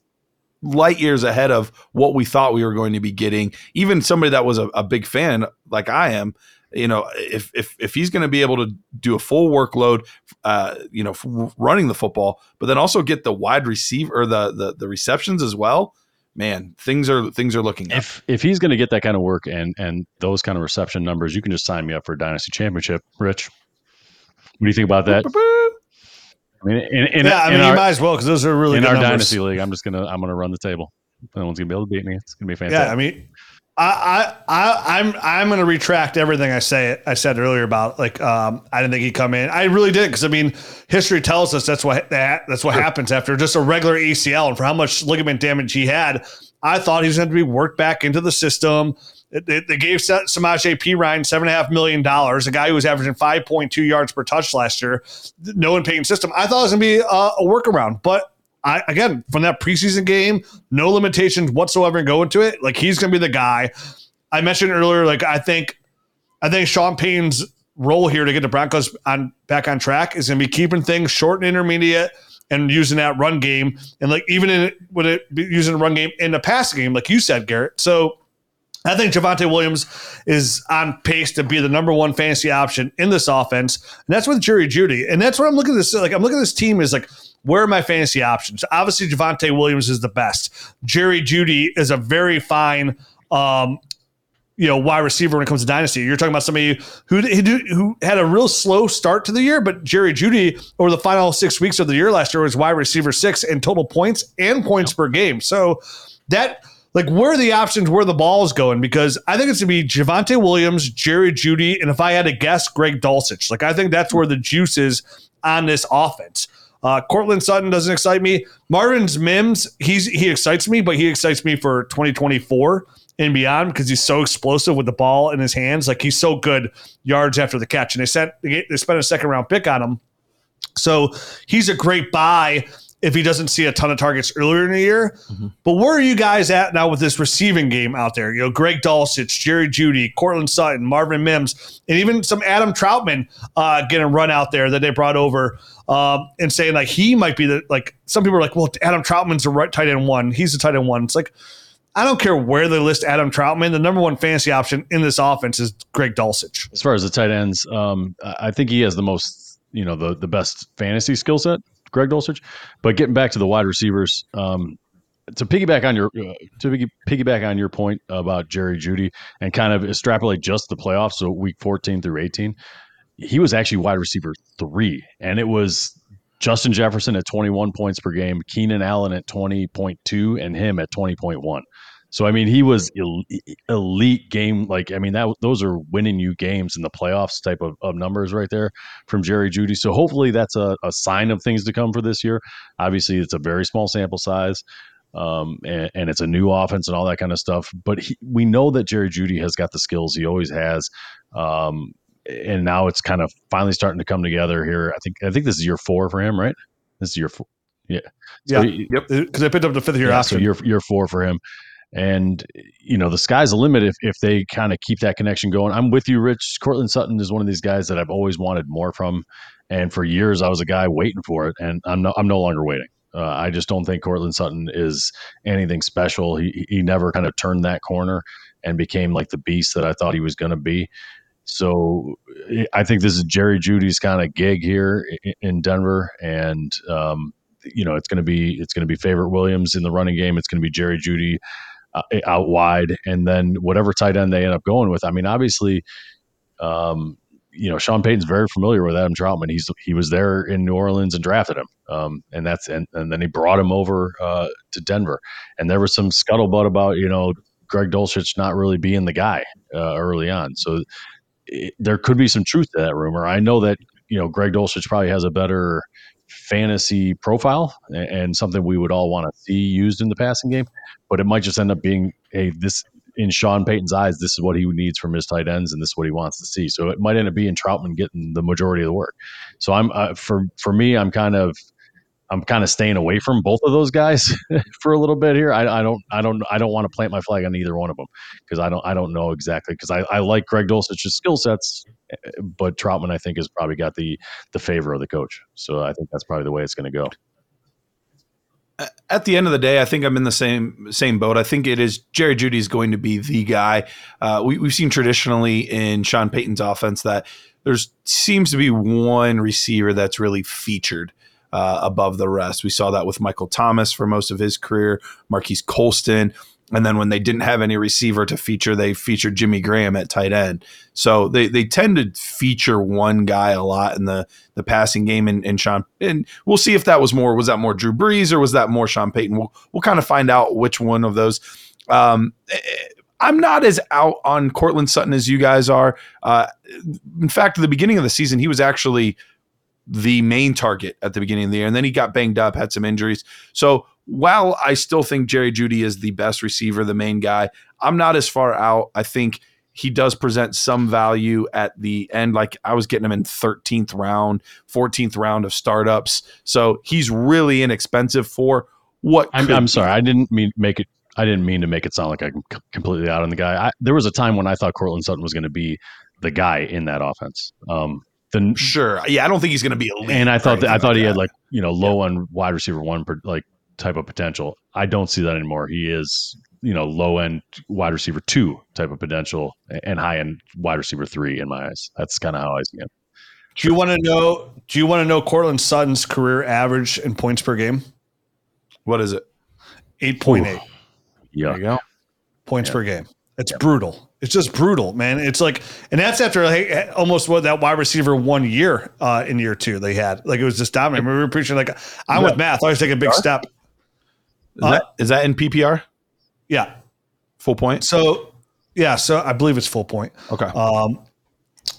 light years ahead of what we thought we were going to be getting. Even somebody that was a, a big fan like I am, you know, if if if he's going to be able to do a full workload, uh, you know, running the football, but then also get the wide receiver or the the, the receptions as well. Man, things are things are looking. Up. If if he's going to get that kind of work and and those kind of reception numbers, you can just sign me up for a dynasty championship, Rich. What do you think about that? I mean, in, in, yeah, I mean, our, you might as well because those are really in our numbers. dynasty league. I'm just gonna I'm gonna run the table. No one's gonna be able to beat me. It's gonna be fantastic. Yeah, I mean, I, I, I'm, I'm going to retract everything I say. I said earlier about like, um, I didn't think he'd come in. I really did because I mean, history tells us that's what that that's what sure. happens after just a regular ACL and for how much ligament damage he had. I thought he was going to be worked back into the system. They, they gave Samaje Perine seven and a half million dollars, a guy who was averaging five point two yards per touch last year. No one paying system. I thought it was going to be a, a workaround, but I again from that preseason game, no limitations whatsoever and go into it. Like he's going to be the guy. I mentioned earlier, like I think, I think Sean Payton's role here to get the Broncos on back on track is going to be keeping things short and intermediate and using that run game and like even in with it be using the run game in the passing game, like you said, Garret. So I think Javonte Williams is on pace to be the number one fantasy option in this offense, and that's with Jerry Jeudy. And that's what I'm looking at this. Like I'm looking at this team is like where are my fantasy options? Obviously, Javonte Williams is the best. Jerry Jeudy is a very fine, um, you know, wide receiver when it comes to dynasty. You're talking about somebody who who had a real slow start to the year, but Jerry Jeudy over the final six weeks of the year last year was wide receiver six in total points and points per game. So that like where are the options where the ball is going because I think it's gonna be Javonte Williams, Jerry Jeudy, and if I had to guess, Greg Dulcich. Like I think that's where the juice is on this offense. Uh, Courtland Sutton doesn't excite me. Marvin's Mims, he's he excites me, but he excites me for 2024 and beyond because he's so explosive with the ball in his hands. Like he's so good yards after the catch, and they sent they spent a second round pick on him, so he's a great buy if he doesn't see a ton of targets earlier in the year. Mm-hmm. But where are you guys at now with this receiving game out there? You know, Greg Dulcich, Jerry Jeudy, Courtland Sutton, Marvin Mims, and even some Adam Trautman uh, getting run out there that they brought over um, and saying like he might be the like some people are like, well, Adam Trautman's a right tight end one. He's the tight end one. It's like I don't care where they list Adam Trautman. The number one fantasy option in this offense is Greg Dulcich. As far as the tight ends, um, I think he has the most, you know, the the best fantasy skill set, Greg Dulcich. But getting back to the wide receivers, um, to piggyback on your uh, to piggyback on your point about Jerry Jeudy and kind of extrapolate just the playoffs, so week 14 through 18 he was actually wide receiver three, and it was Justin Jefferson at 21 points per game, Keenan Allen at 20.2, and him at 20.1. So I mean, he was elite game. Like I mean, that those are winning you games in the playoffs type of, of numbers right there from Jerry Jeudy. So hopefully that's a, a sign of things to come for this year. Obviously, it's a very small sample size. Um, and, and, it's a new offense and all that kind of stuff. But he, we know that Jerry Jeudy has got the skills he always has. Um, and now it's kind of finally starting to come together here. I think I think this is year four for him, right? This is year four. Yeah. So yeah. He, yep. Because I picked up the fifth year yeah, option. So year year four for him. And you know the sky's the limit if, if they kind of keep that connection going. I'm with you, Rich. Courtland Sutton is one of these guys that I've always wanted more from, and for years I was a guy waiting for it, and I'm no I'm no longer waiting. Uh, I just don't think Courtland Sutton is anything special. He he never kind of turned that corner and became like the beast that I thought he was going to be. So I think this is Jerry Jeudy's kind of gig here in Denver, and um, you know it's going to be it's going to be Javonte Williams in the running game. It's going to be Jerry Jeudy uh, out wide, and then whatever tight end they end up going with. I mean, obviously, um, you know Sean Payton's very familiar with Adam Trautman. He's he was there in New Orleans and drafted him, um, and that's and, and then he brought him over uh, to Denver. And there was some scuttlebutt about you know Greg Dulcich not really being the guy uh, early on. So there could be some truth to that rumor. I know that you know Greg Dulcich probably has a better fantasy profile and, and something we would all want to see used in the passing game, but it might just end up being a this in Sean Payton's eyes, this is what he needs from his tight ends, and this is what he wants to see. So it might end up being Trautman getting the majority of the work. So I'm uh, for for me, I'm kind of I'm kind of staying away from both of those guys for a little bit here. I, I don't I don't I don't want to plant my flag on either one of them because I don't I don't know exactly because I, I like Greg Dulcich's skill sets, but Trautman I think has probably got the the favor of the coach. So I think that's probably the way it's going to go at the end of the day, I think I'm in the same same boat. I think it is Jerry Jeudy is going to be the guy. Uh, we, have seen traditionally in Sean Payton's offense that there seems to be one receiver that's really featured uh, above the rest. We saw that with Michael Thomas for most of his career, Marques Colston. And then when they didn't have any receiver to feature, they featured Jimmy Graham at tight end. So they, they tend to feature one guy a lot in the, the passing game. And, and Sean, and we'll see if that was more, was that more Drew Brees or was that more Sean Payton? We'll, we'll kind of find out which one of those. Um, I'm not as out on Courtland Sutton as you guys are. Uh, in fact, at the beginning of the season, he was actually the main target at the beginning of the year, and then he got banged up, had some injuries. So while I still think Jerry Jeudy is the best receiver, the main guy, I'm not as far out. I think he does present some value at the end. Like I was getting him in 13th round, 14th round of startups. So he's really inexpensive for what. I'm, I'm sorry. I didn't mean make it. I didn't mean to make it sound like I'm completely out on the guy. I, there was a time when I thought Courtland Sutton was going to be the guy in that offense. Um, the, sure, yeah, I don't think he's going to be elite. And I thought that, I thought like he that. had like you know low yeah. on wide receiver one per, like type of potential. I don't see that anymore. He is, you know, low end wide receiver two type of potential and high end wide receiver three in my eyes. That's kind of how I see him. Do you want to know? Do you want to know Courtland Sutton's career average in points per game? What is it? Eight point eight. Yeah. There you go. Points yeah. per game. It's brutal. It's just brutal, man. It's like, and that's after like, almost what that wide receiver one year uh, in year two they had. Like it was just dominant. We were preaching like I'm with math. I always take a big step. Is, uh, that, is that in PPR? Yeah, full point. So yeah, so I believe it's full point. Okay. Um,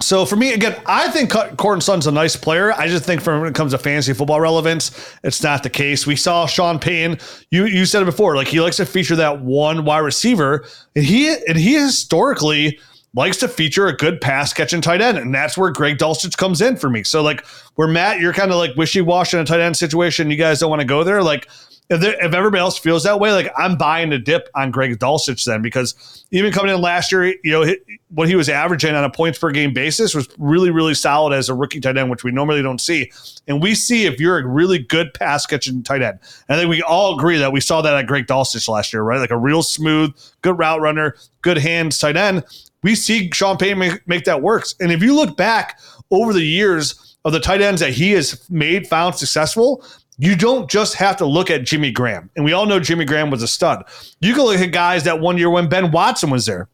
so for me, again, I think Courtland Sutton's a nice player. I just think from when it comes to fantasy football relevance, it's not the case. We saw Sean Payton. You you said it before, like he likes to feature that one wide receiver, and he and he historically likes to feature a good pass catching tight end, and that's where Greg Dulcich comes in for me. So like where Matt, you're kind of like wishy washy in a tight end situation. You guys don't want to go there, like if, there, if everybody else feels that way, like I'm buying a dip on Greg Dulcich then because even coming in last year, you know, what he was averaging on a points per game basis was really, really solid as a rookie tight end, which we normally don't see. And we see if you're a really good pass catching tight end. And I think we all agree that we saw that at Greg Dulcich last year, right? Like a real smooth, good route runner, good hands tight end. We see Sean Payton make, make that works. And if you look back over the years of the tight ends that he has made, found successful, you don't just have to look at Jimmy Graham. And we all know Jimmy Graham was a stud. You can look at guys that one year when Ben Watson was there.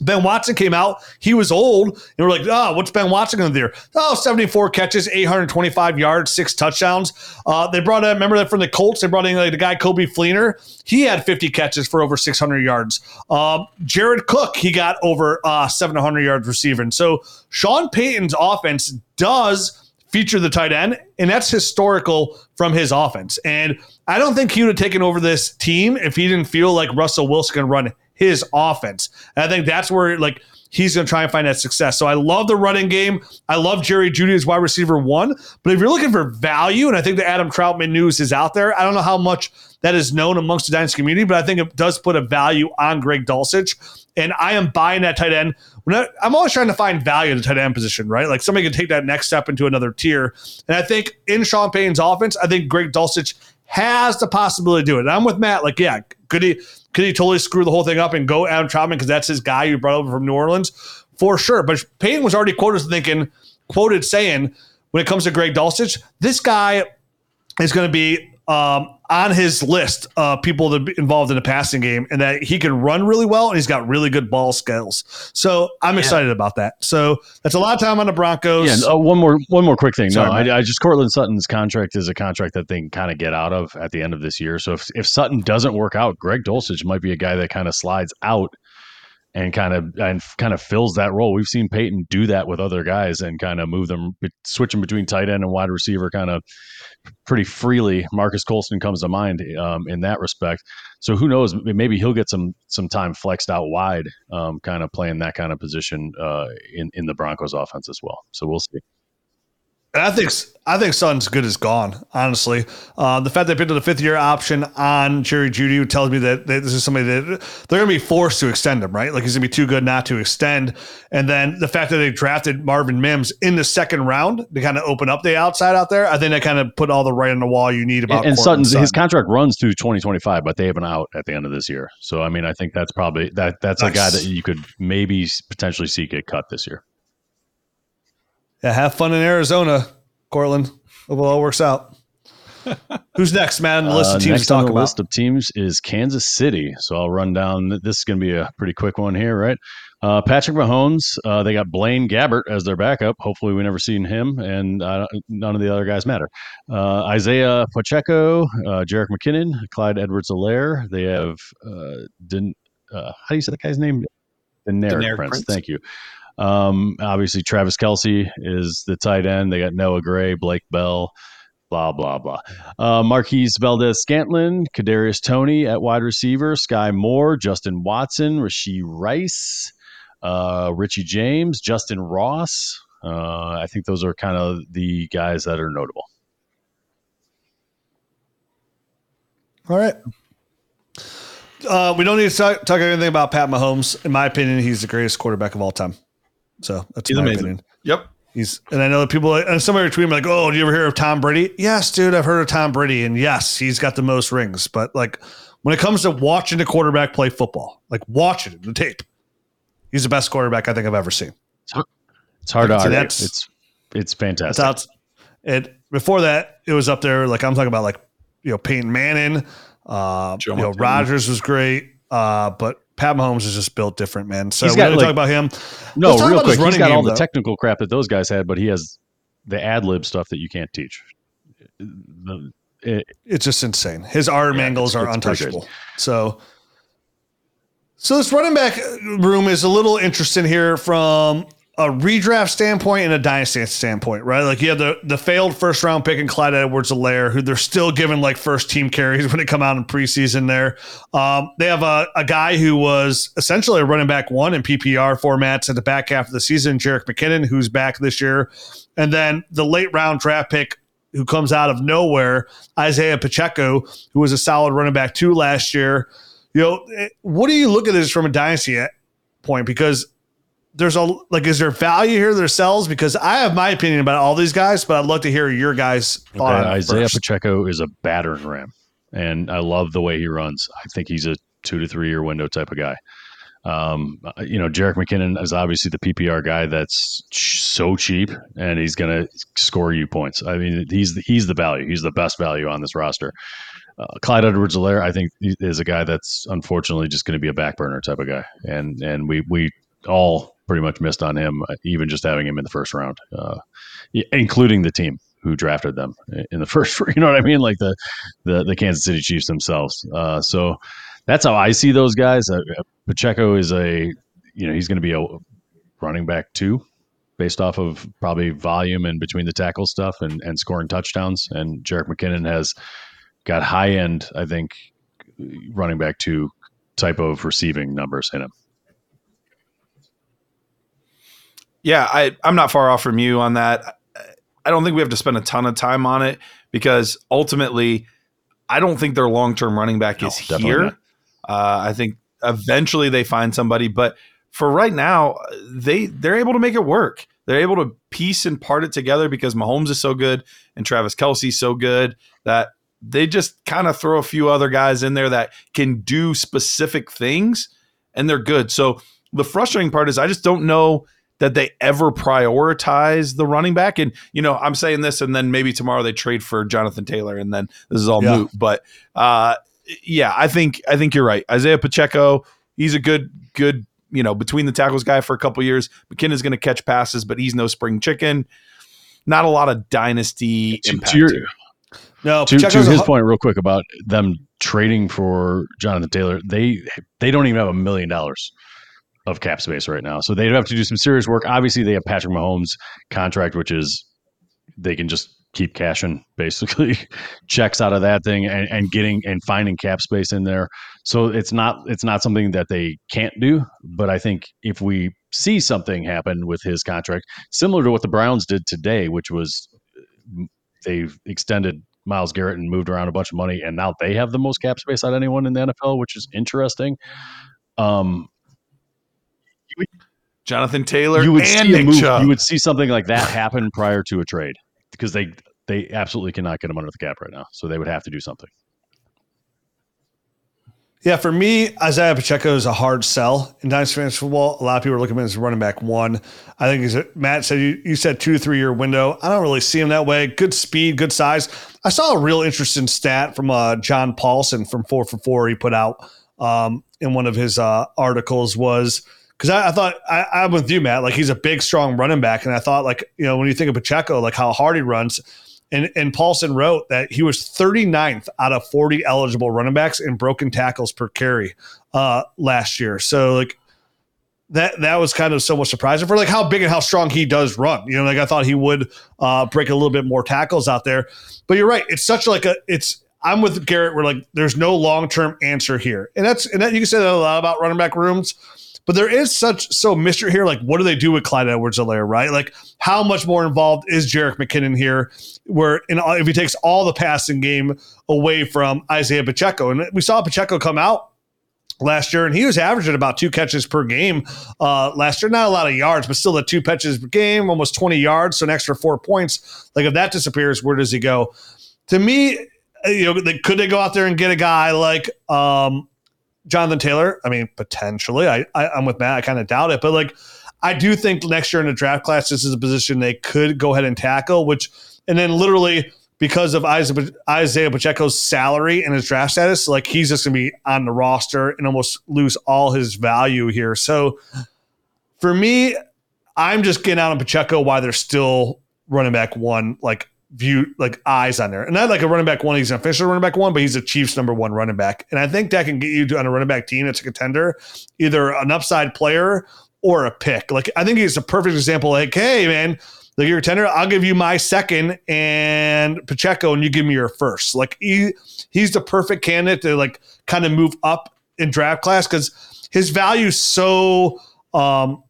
Ben Watson came out, he was old, and we're like, oh, what's Ben Watson going to do? Oh, 74 catches, 825 yards, six touchdowns. Uh, they brought in, remember that from the Colts, they brought in like, the guy Coby Fleener. He had 50 catches for over 600 yards. Um, Jared Cook, he got over uh, 700 yards receiving. So Sean Payton's offense does feature the tight end, and that's historical from his offense. And I don't think he would have taken over this team if he didn't feel like Russell Wilson can run his offense. And I think that's where like he's going to try and find that success. So I love the running game. I love Jerry Jeudy as wide receiver one. But if you're looking for value, and I think the Adam Trautman news is out there, I don't know how much that is known amongst the Dynasty community, but I think it does put a value on Greg Dulcich. And I am buying that tight end I, I'm always trying to find value in the tight end position, right? Like somebody can take that next step into another tier. And I think in Sean Payton's offense, I think Greg Dulcich has the possibility to do it. And I'm with Matt. Like, yeah, could he could he totally screw the whole thing up and go Adam Trautman because that's his guy you brought over from New Orleans? For sure. But Payton was already quoted thinking, quoted saying, when it comes to Greg Dulcich, this guy is going to be um, on his list of people that be involved in the passing game and that he can run really well and he's got really good ball skills. So I'm yeah. excited about that. So that's a lot of time on the Broncos. Yeah. Uh, one more, one more quick thing. Sorry, no, I, I, just Courtland Sutton's contract is a contract that they can kind of get out of at the end of this year. So if, if Sutton doesn't work out, Greg Dulcich might be a guy that kind of slides out and kind of and kind of fills that role. We've seen Payton do that with other guys and kind of move them, switch them between tight end and wide receiver, kind of pretty freely. Marques Colston comes to mind um, in that respect. So who knows? Maybe he'll get some some time flexed out wide, um, kind of playing that kind of position uh, in in the Broncos offense as well. So we'll see. And I think I think Sutton's good as gone. Honestly, uh, the fact they picked up the fifth year option on Jerry Jeudy tells me that, that this is somebody that they're going to be forced to extend him, right? Like he's going to be too good not to extend. And then the fact that they drafted Marvin Mims in the second round to kind of open up the outside out there, I think that kind of put all the right on the wall you need about. And, and Sutton's Sutton. his contract runs through 2025, but they have an out at the end of this year. So I mean, I think that's probably that that's a guy that you could maybe potentially see get cut this year. Yeah, have fun in Arizona, Courtland. Hope it all works out. Who's next, man? The list Uh, of teams next to on talk the about. list of teams is Kansas City. So I'll run down. This is going to be a pretty quick one here, right? Uh, Patrick Mahomes. Uh, they got Blaine Gabbert as their backup. Hopefully, we never seen him, and uh, none of the other guys matter. Uh, Isaiah Pacheco, uh, Jerick McKinnon, Clyde Edwards-Helaire. They have uh, didn't. Uh, how do you say the guy's name? Deneric Deneric Prince. Prince. Thank you. Um, obviously, Travis Kelce is the tight end. They got Noah Gray, Blake Bell, blah blah blah. Uh, Marquez Valdes-Scantling, Kadarius Toney at wide receiver, Sky Moore, Justin Watson, Rashee Rice, uh, Richie James, Justin Ross. Uh, I think those are kind of the guys that are notable. All right. Uh, we don't need to talk, talk anything about Pat Mahomes. In my opinion, he's the greatest quarterback of all time. So that's He's my amazing. opinion. Yep. He's and I know that people and somebody tweeted me like, "Oh, do you ever hear of Tom Brady?" Yes, dude, I've heard of Tom Brady, and yes, he's got the most rings. But like when it comes to watching the quarterback play football, like watching the tape, he's the best quarterback I think I've ever seen. It's hard to So argue. that's- It's it's That's fantastic. out. It before that, it was up there. Like I'm talking about, like you know, Peyton Manning. Uh, Joe you know, Rodgers was great. Uh, but Pat Mahomes is just built different, man. So He's we got, got to like- talk about him. No, Let's talk real about his quick. He's running got all game, the though. technical crap that those guys had, but he has the ad lib stuff that you can't teach. The- it- It's just insane. His arm Yeah, angles it's- are it's untouchable. So, so this running back room is a little interesting here from a redraft standpoint and a dynasty standpoint, right? Like you have the the failed first round pick in Clyde Edwards Helaire, who they're still giving like first team carries when they come out in preseason there. Um, they have a, a guy who was essentially a running back one in PPR formats at the back half of the season, Jerick McKinnon, who's back this year. And then the late round draft pick who comes out of nowhere, Isaiah Pacheco, who was a solid running back two last year. You know, eh, what do you look at this from a dynasty point? Because there's a like, is there value here? There sells because I have my opinion about all these guys, but I'd love to hear your guys' thought Okay, Isaiah first. Pacheco is a battering ram, and I love the way he runs. I think he's a two to three year window type of guy. Um, you know, Jerick McKinnon is obviously the PPR guy that's ch- so cheap, and he's going to score you points. I mean, he's the, he's the value. He's the best value on this roster. Uh, Clyde Edwards-Helaire, I think, is a guy that's unfortunately just going to be a back burner type of guy, and and we we all pretty much missed on him, uh, even just having him in the first round, uh, including the team who drafted them in the first. You know what I mean? Like the the, the Kansas City Chiefs themselves. Uh, so that's how I see those guys. Uh, Pacheco is a you know he's going to be a running back too, based off of probably volume and between the tackle stuff and and scoring touchdowns. And Jerick McKinnon has got high end, I think, running back two type of receiving numbers in him. Yeah, I, I'm not far off from you on that. I don't think we have to spend a ton of time on it because ultimately, I don't think their long term running back No, is here. Uh, I think eventually they find somebody, but for right now, they they're able to make it work. They're able to piece and part it together because Mahomes is so good and Travis Kelce's so good that they just kind of throw a few other guys in there that can do specific things and they're good. So the frustrating part is I just don't know that they ever prioritize the running back. And, you know, I'm saying this and then maybe tomorrow they trade for Jonathan Taylor and then this is all Yeah. moot. But uh yeah, I think I think you're right. Isaiah Pacheco, he's a good, good, you know, between the tackles guy for a couple years. McKinnon's gonna catch passes, but he's no spring chicken. Not a lot of dynasty To- impact to your- here. No, to, to Pacheco's a his point real quick about them trading for Jonathan Taylor, they they don't even have a million dollars of cap space right now. So they'd have to do some serious work. Obviously, they have Patrick Mahomes contract, which is they can just keep cashing basically checks out of that thing and, and getting and finding cap space in there. So it's not it's not something that they can't do. But I think if we see something happen with his contract, similar to what the Browns did today, which was they've extended Myles Garrett and moved around a bunch of money, and now they have the most cap space out anyone in the NFL, which is interesting. Um, Jonathan Taylor you would and see a Nick move, Chubb. you would see something like that happen prior to a trade because they they absolutely cannot get him under the cap right now, so they would have to do something. Yeah, for me, Isaiah Pacheco is a hard sell in Dynasty Fantasy Football. A lot of people are looking at him as running back one. I think he's a, Matt said you, you said two to three year window. I don't really see him that way. Good speed, good size. I saw a real interesting stat from uh, John Paulsen from Four for Four. He put out um, in one of his uh, articles was because I, I, thought I, I'm with you, Matt. Like he's a big, strong running back, and I thought like you know when you think of Pacheco, like how hard he runs and, and Paulsen wrote that he was 39th out of 40 eligible running backs in broken tackles per carry uh, last year. So like that that was kind of somewhat surprising for like how big and how strong he does run. You know, like I thought he would uh, break a little bit more tackles out there. But you're right. It's such like a it's I'm with Garrett. We're like there's no long term answer here, and that's and that you can say that a lot about running back rooms. But there is such so mystery here. Like, what do they do with Clyde Edwards-Helaire, right? Like, how much more involved is Jerick McKinnon here? Where in, if he takes all the passing game away from Isaiah Pacheco, and we saw Pacheco come out last year, and he was averaging about two catches per game uh, last year. Not a lot of yards, but still the two catches per game, almost 20 yards, so an extra four points. Like if that disappears, where does he go? To me, you know, they, could they go out there and get a guy like um, Jonathan Taylor? I mean, potentially. I, I I'm with Matt. I kind of doubt it, but like I do think next year in the draft class, this is a position they could go ahead and tackle. Which and then literally because of Isaiah Pacheco's salary and his draft status, like he's just to be on the roster and almost lose all his value here. So for me, I'm just getting out on Pacheco why they're still running back one, like view like eyes on there. And not like a running back one, he's an official running back one, but he's a Chiefs number one running back. And I think that can get you to, on a running back team that's a contender, either an upside player or a pick. Like I think he's a perfect example. Like, hey man, like you're a tender, I'll give you my second and Pacheco, and you give me your first. Like he he's the perfect candidate to like kind of move up in draft class because his value is so um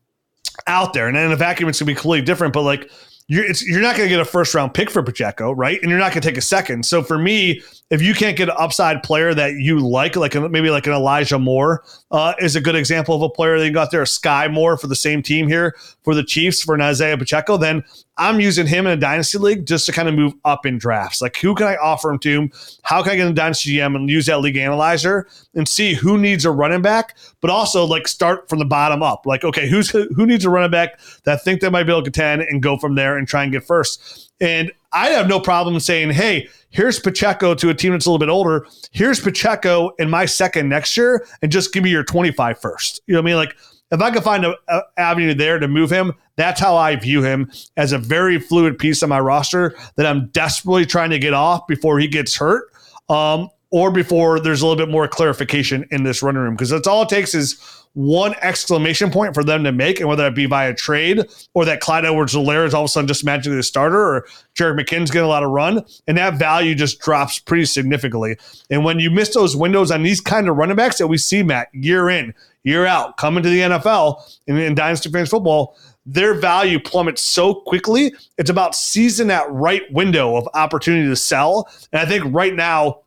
out there. And in a vacuum, it's gonna be completely different. But like you're, you're not going to get a first round pick for Pacheco, right? And you're not going to take a second. So for me, if you can't get an upside player that you like, like maybe like an Elijah Moore uh, is a good example of a player that you got there, Sky Moore for the same team here for the Chiefs for an Isaiah Pacheco, then I'm using him in a dynasty league just to kind of move up in drafts. Like, who can I offer him to? How can I get a dynasty GM and use that league analyzer and see who needs a running back, but also like start from the bottom up. Like, okay, who's who needs a running back that think they might be able to contend and go from there and try and get first. And I have no problem saying, hey, here's Pacheco to a team that's a little bit older. Here's Pacheco in my second next year, and just give me your 25 first. You know what I mean? Like if I can find an avenue there to move him, that's how I view him as a very fluid piece of my roster that I'm desperately trying to get off before he gets hurt. Um, or before there's a little bit more clarification in this running room because that's all it takes is one exclamation point for them to make, and whether that be via trade or that Clyde Edwards-Helaire is all of a sudden just magically the starter, or Jerick McKinnon's getting a lot of run, and that value just drops pretty significantly. And when you miss those windows on these kind of running backs that we see, Matt, year in, year out, coming to the NFL in, in Dynasty Fantasy football, their value plummets so quickly. It's about seizing that right window of opportunity to sell. And I think right now,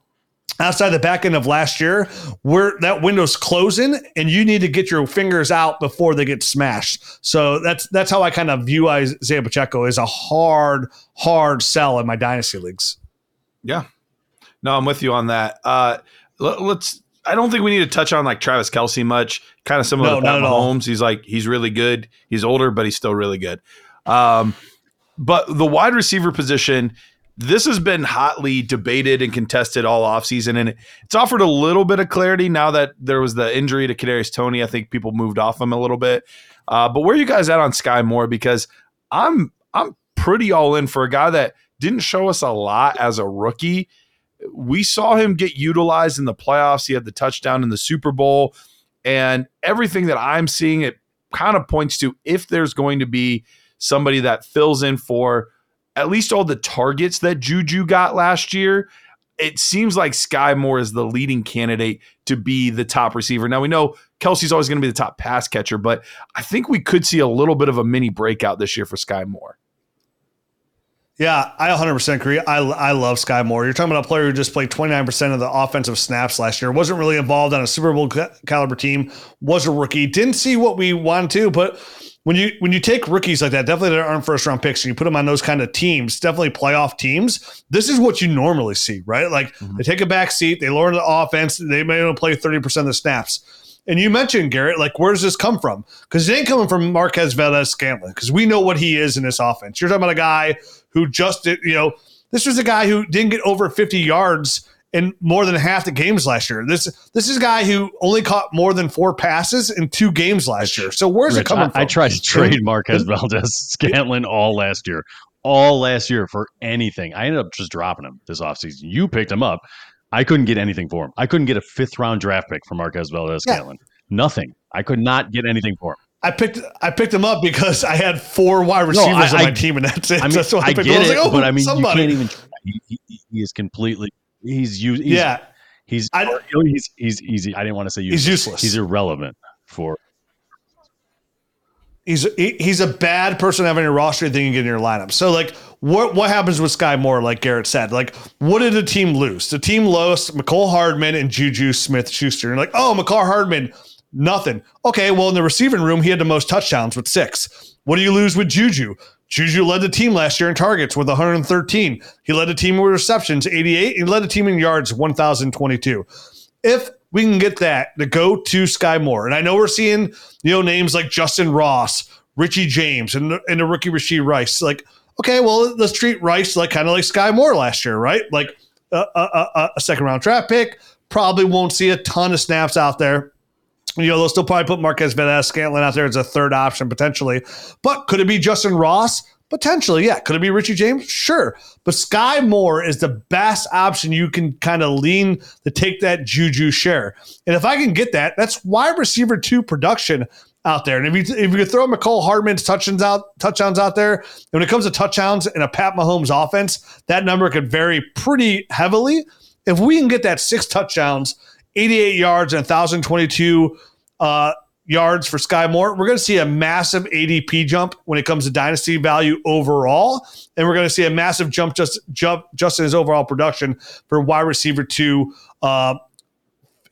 outside the back end of last year where that window's closing and you need to get your fingers out before they get smashed so that's that's how i kind of view isaiah pacheco as a hard hard sell in my dynasty leagues yeah no i'm with you on that uh let, us I don't think we need to touch on like Travis Kelce much. Kind of similar no, to Pat Mahomes. He's like he's really good. He's older, but he's still really good. Um, but the wide receiver position, this has been hotly debated and contested all offseason, and it's offered a little bit of clarity now that there was the injury to Kadarius Toney. I think people moved off him a little bit. Uh, but where are you guys at on Sky Moore? Because I'm I'm pretty all in for a guy that didn't show us a lot as a rookie. We saw him get utilized in the playoffs. He had the touchdown in the Super Bowl, and everything that I'm seeing it kind of points to if there's going to be somebody that fills in for at least all the targets that Juju got last year, it seems like Sky Moore is the leading candidate to be the top receiver. Now we know Kelce's always going to be the top pass catcher, but I think we could see a little bit of a mini breakout this year for Sky Moore. Yeah, I 100% agree. I, I love Sky Moore. You're talking about a player who just played 29% of the offensive snaps last year, wasn't really involved on a Super Bowl caliber team, was a rookie, didn't see what we wanted to, but when you when you take rookies like that, definitely that aren't first round picks, and you put them on those kind of teams, definitely playoff teams. This is what you normally see, right? Like mm-hmm. they take a back seat, they learn the offense, they may only play thirty percent of the snaps. And you mentioned Garrett, like where does this come from? Because it ain't coming from Marquez Valdes-Scantling, because we know what he is in this offense. You're talking about a guy who just did, you know, this was a guy who didn't get over 50 yards in more than half the games last year. This this is a guy who only caught more than four passes in two games last year. So where's Rich, it coming I, from? I tried to trade Marquez Valdes-Scantling all last year, all last year for anything. I ended up just dropping him this offseason. You picked him up. I couldn't get anything for him. I couldn't get a fifth round draft pick for Marquez Valdes-Scantling. Yeah. Nothing. I could not get anything for him. I picked I picked him up because I had four wide receivers no, I, on my I, team, and that's it. I mean, that's I, I get it, like, oh, but I mean, somebody. you can't even. He, he, he is completely he's used. Yeah, he's I, he's he's easy. I didn't want to say useless. He's useless. He's irrelevant for. He's he, he's a bad person having a roster thing you get in your lineup. So like, what what happens with Sky Moore? Like Garrett said, like what did the team lose? The team lost Mecole Hardman and Juju Smith Schuster. And like, oh, Mecole Hardman, nothing. Okay, well in the receiving room, he had the most touchdowns with six. What do you lose with Juju? Juju led the team last year in targets with 113. He led the team with receptions, 88. He led the team in yards, 1,022. If we can get that to go to Sky Moore, and I know we're seeing you know names like Justin Ross, Richie James, and and the rookie Rashee Rice. Like, okay, well let's treat Rice like kind of like Sky Moore last year, right? Like a second round draft pick. Probably won't see a ton of snaps out there you know, they'll still probably put Marquez Valdes-Scantling out there as a third option potentially. But could it be Justin Ross? Potentially, yeah. Could it be Richie James? Sure. But Sky Moore is the best option you can kind of lean to take that Juju share. And if I can get that, that's wide receiver two production out there. And if you if you throw Mecole Hardman's touchdowns out touchdowns out there, when it comes to touchdowns in a Pat Mahomes offense, that number could vary pretty heavily. If we can get that six touchdowns 88 yards and 1,022 uh, yards for Sky Moore. We're going to see a massive ADP jump when it comes to dynasty value overall, and we're going to see a massive jump just jump just in his overall production for wide receiver two. Uh,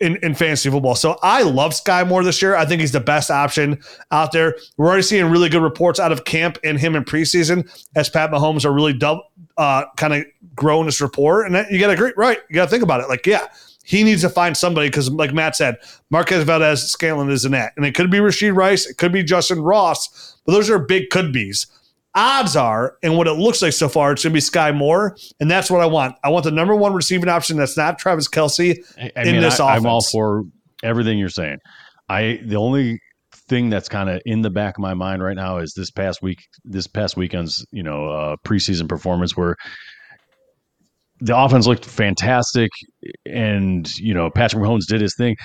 in, in fantasy football. So I love Sky Moore this year. I think he's the best option out there. We're already seeing really good reports out of camp and him in preseason as Pat Mahomes are really double, uh, kind of growing this rapport. And you got to agree, right? You got to think about it. Like, yeah, he needs to find somebody because, like Matt said, Marquez Valdes-Scantling is in that. And it could be Rashee Rice, it could be Justin Ross, but those are big could be's. Odds are, and what it looks like so far, it's going to be Sky Moore. And that's what I want. I want the number one receiving option that's not Travis Kelce I, I in mean, this I, offense. I'm all for everything you're saying. I The only thing that's kind of in the back of my mind right now is this past week, this past weekend's, you know, uh, preseason performance where the offense looked fantastic, and you know Patrick Mahomes did his thing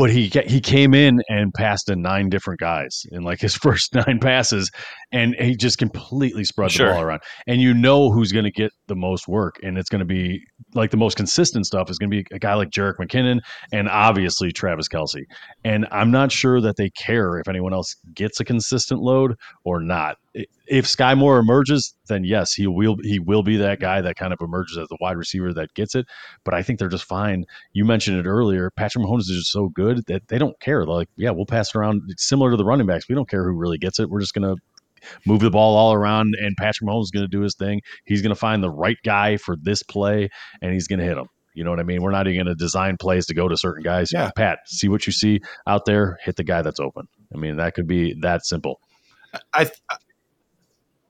but he he came in and passed to nine different guys in like his first nine passes, and he just completely spread sure. the ball around. And you know who's going to get the most work, and it's going to be like the most consistent stuff is going to be a guy like Jerick McKinnon and obviously Travis Kelce. And I'm not sure that they care if anyone else gets a consistent load or not. If Sky Moore emerges, then yes, he will he will be that guy that kind of emerges as the wide receiver that gets it. But I think they're just fine. You mentioned it earlier. Patrick Mahomes is just so good that they don't care. They're like, yeah, we'll pass it around. It's similar to the running backs. We don't care who really gets it. We're just going to move the ball all around, and Patrick Mahomes is going to do his thing. He's going to find the right guy for this play, and he's going to hit him. You know what I mean? We're not even going to design plays to go to certain guys. Yeah. Pat, see what you see out there, hit the guy that's open. I mean, that could be that simple. I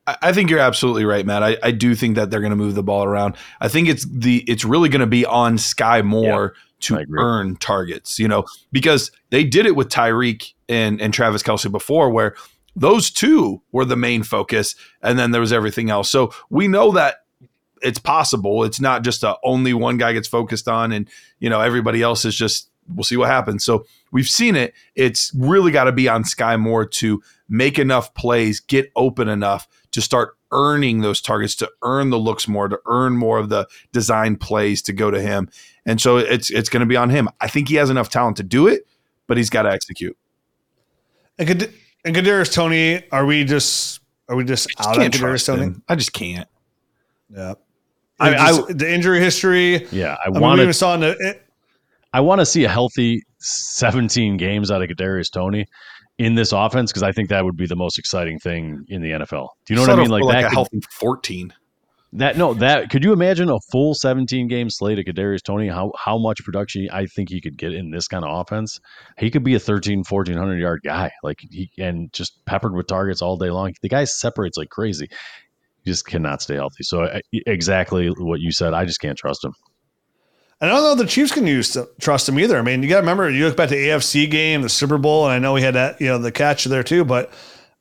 I think you're absolutely right, Matt. I, I do think that they're going to move the ball around. I think it's the it's really going to be on Sky Moore to earn targets, you know, because they did it with Tyreek and, and Travis Kelce before, where those two were the main focus, and then there was everything else. So we know that it's possible. It's not just a only one guy gets focused on, and you know everybody else is just we'll see what happens. So we've seen it. It's really got to be on Sky Moore to make enough plays, get open enough to start earning those targets, to earn the looks more, to earn more of the design plays to go to him. And so it's it's going to be on him. I think he has enough talent to do it, but he's got to execute. And, and Kadarius Toney, are we just are we just, just out of Kadarius Toney? I just can't. Yeah. I- I, just, the injury history. Yeah, I, I want to. saw in the, it, I want to see a healthy 17 games out of Kadarius Toney in this offense because I think that would be the most exciting thing in the NFL. Do you know what I Settle mean? Like for that. a could- healthy 14. That no, that could you imagine a full 17 game slate of Kadarius Toney? How how much production I think he could get in this kind of offense? He could be a 13, 1400 yard guy, like he and just peppered with targets all day long. The guy separates like crazy. He just cannot stay healthy. So I, uh, exactly what you said. I just can't trust him. I don't know the Chiefs can use trust him either. I mean, you got to remember, you look back to AFC game, the Super Bowl, and I know he had that, you know, the catch there too. But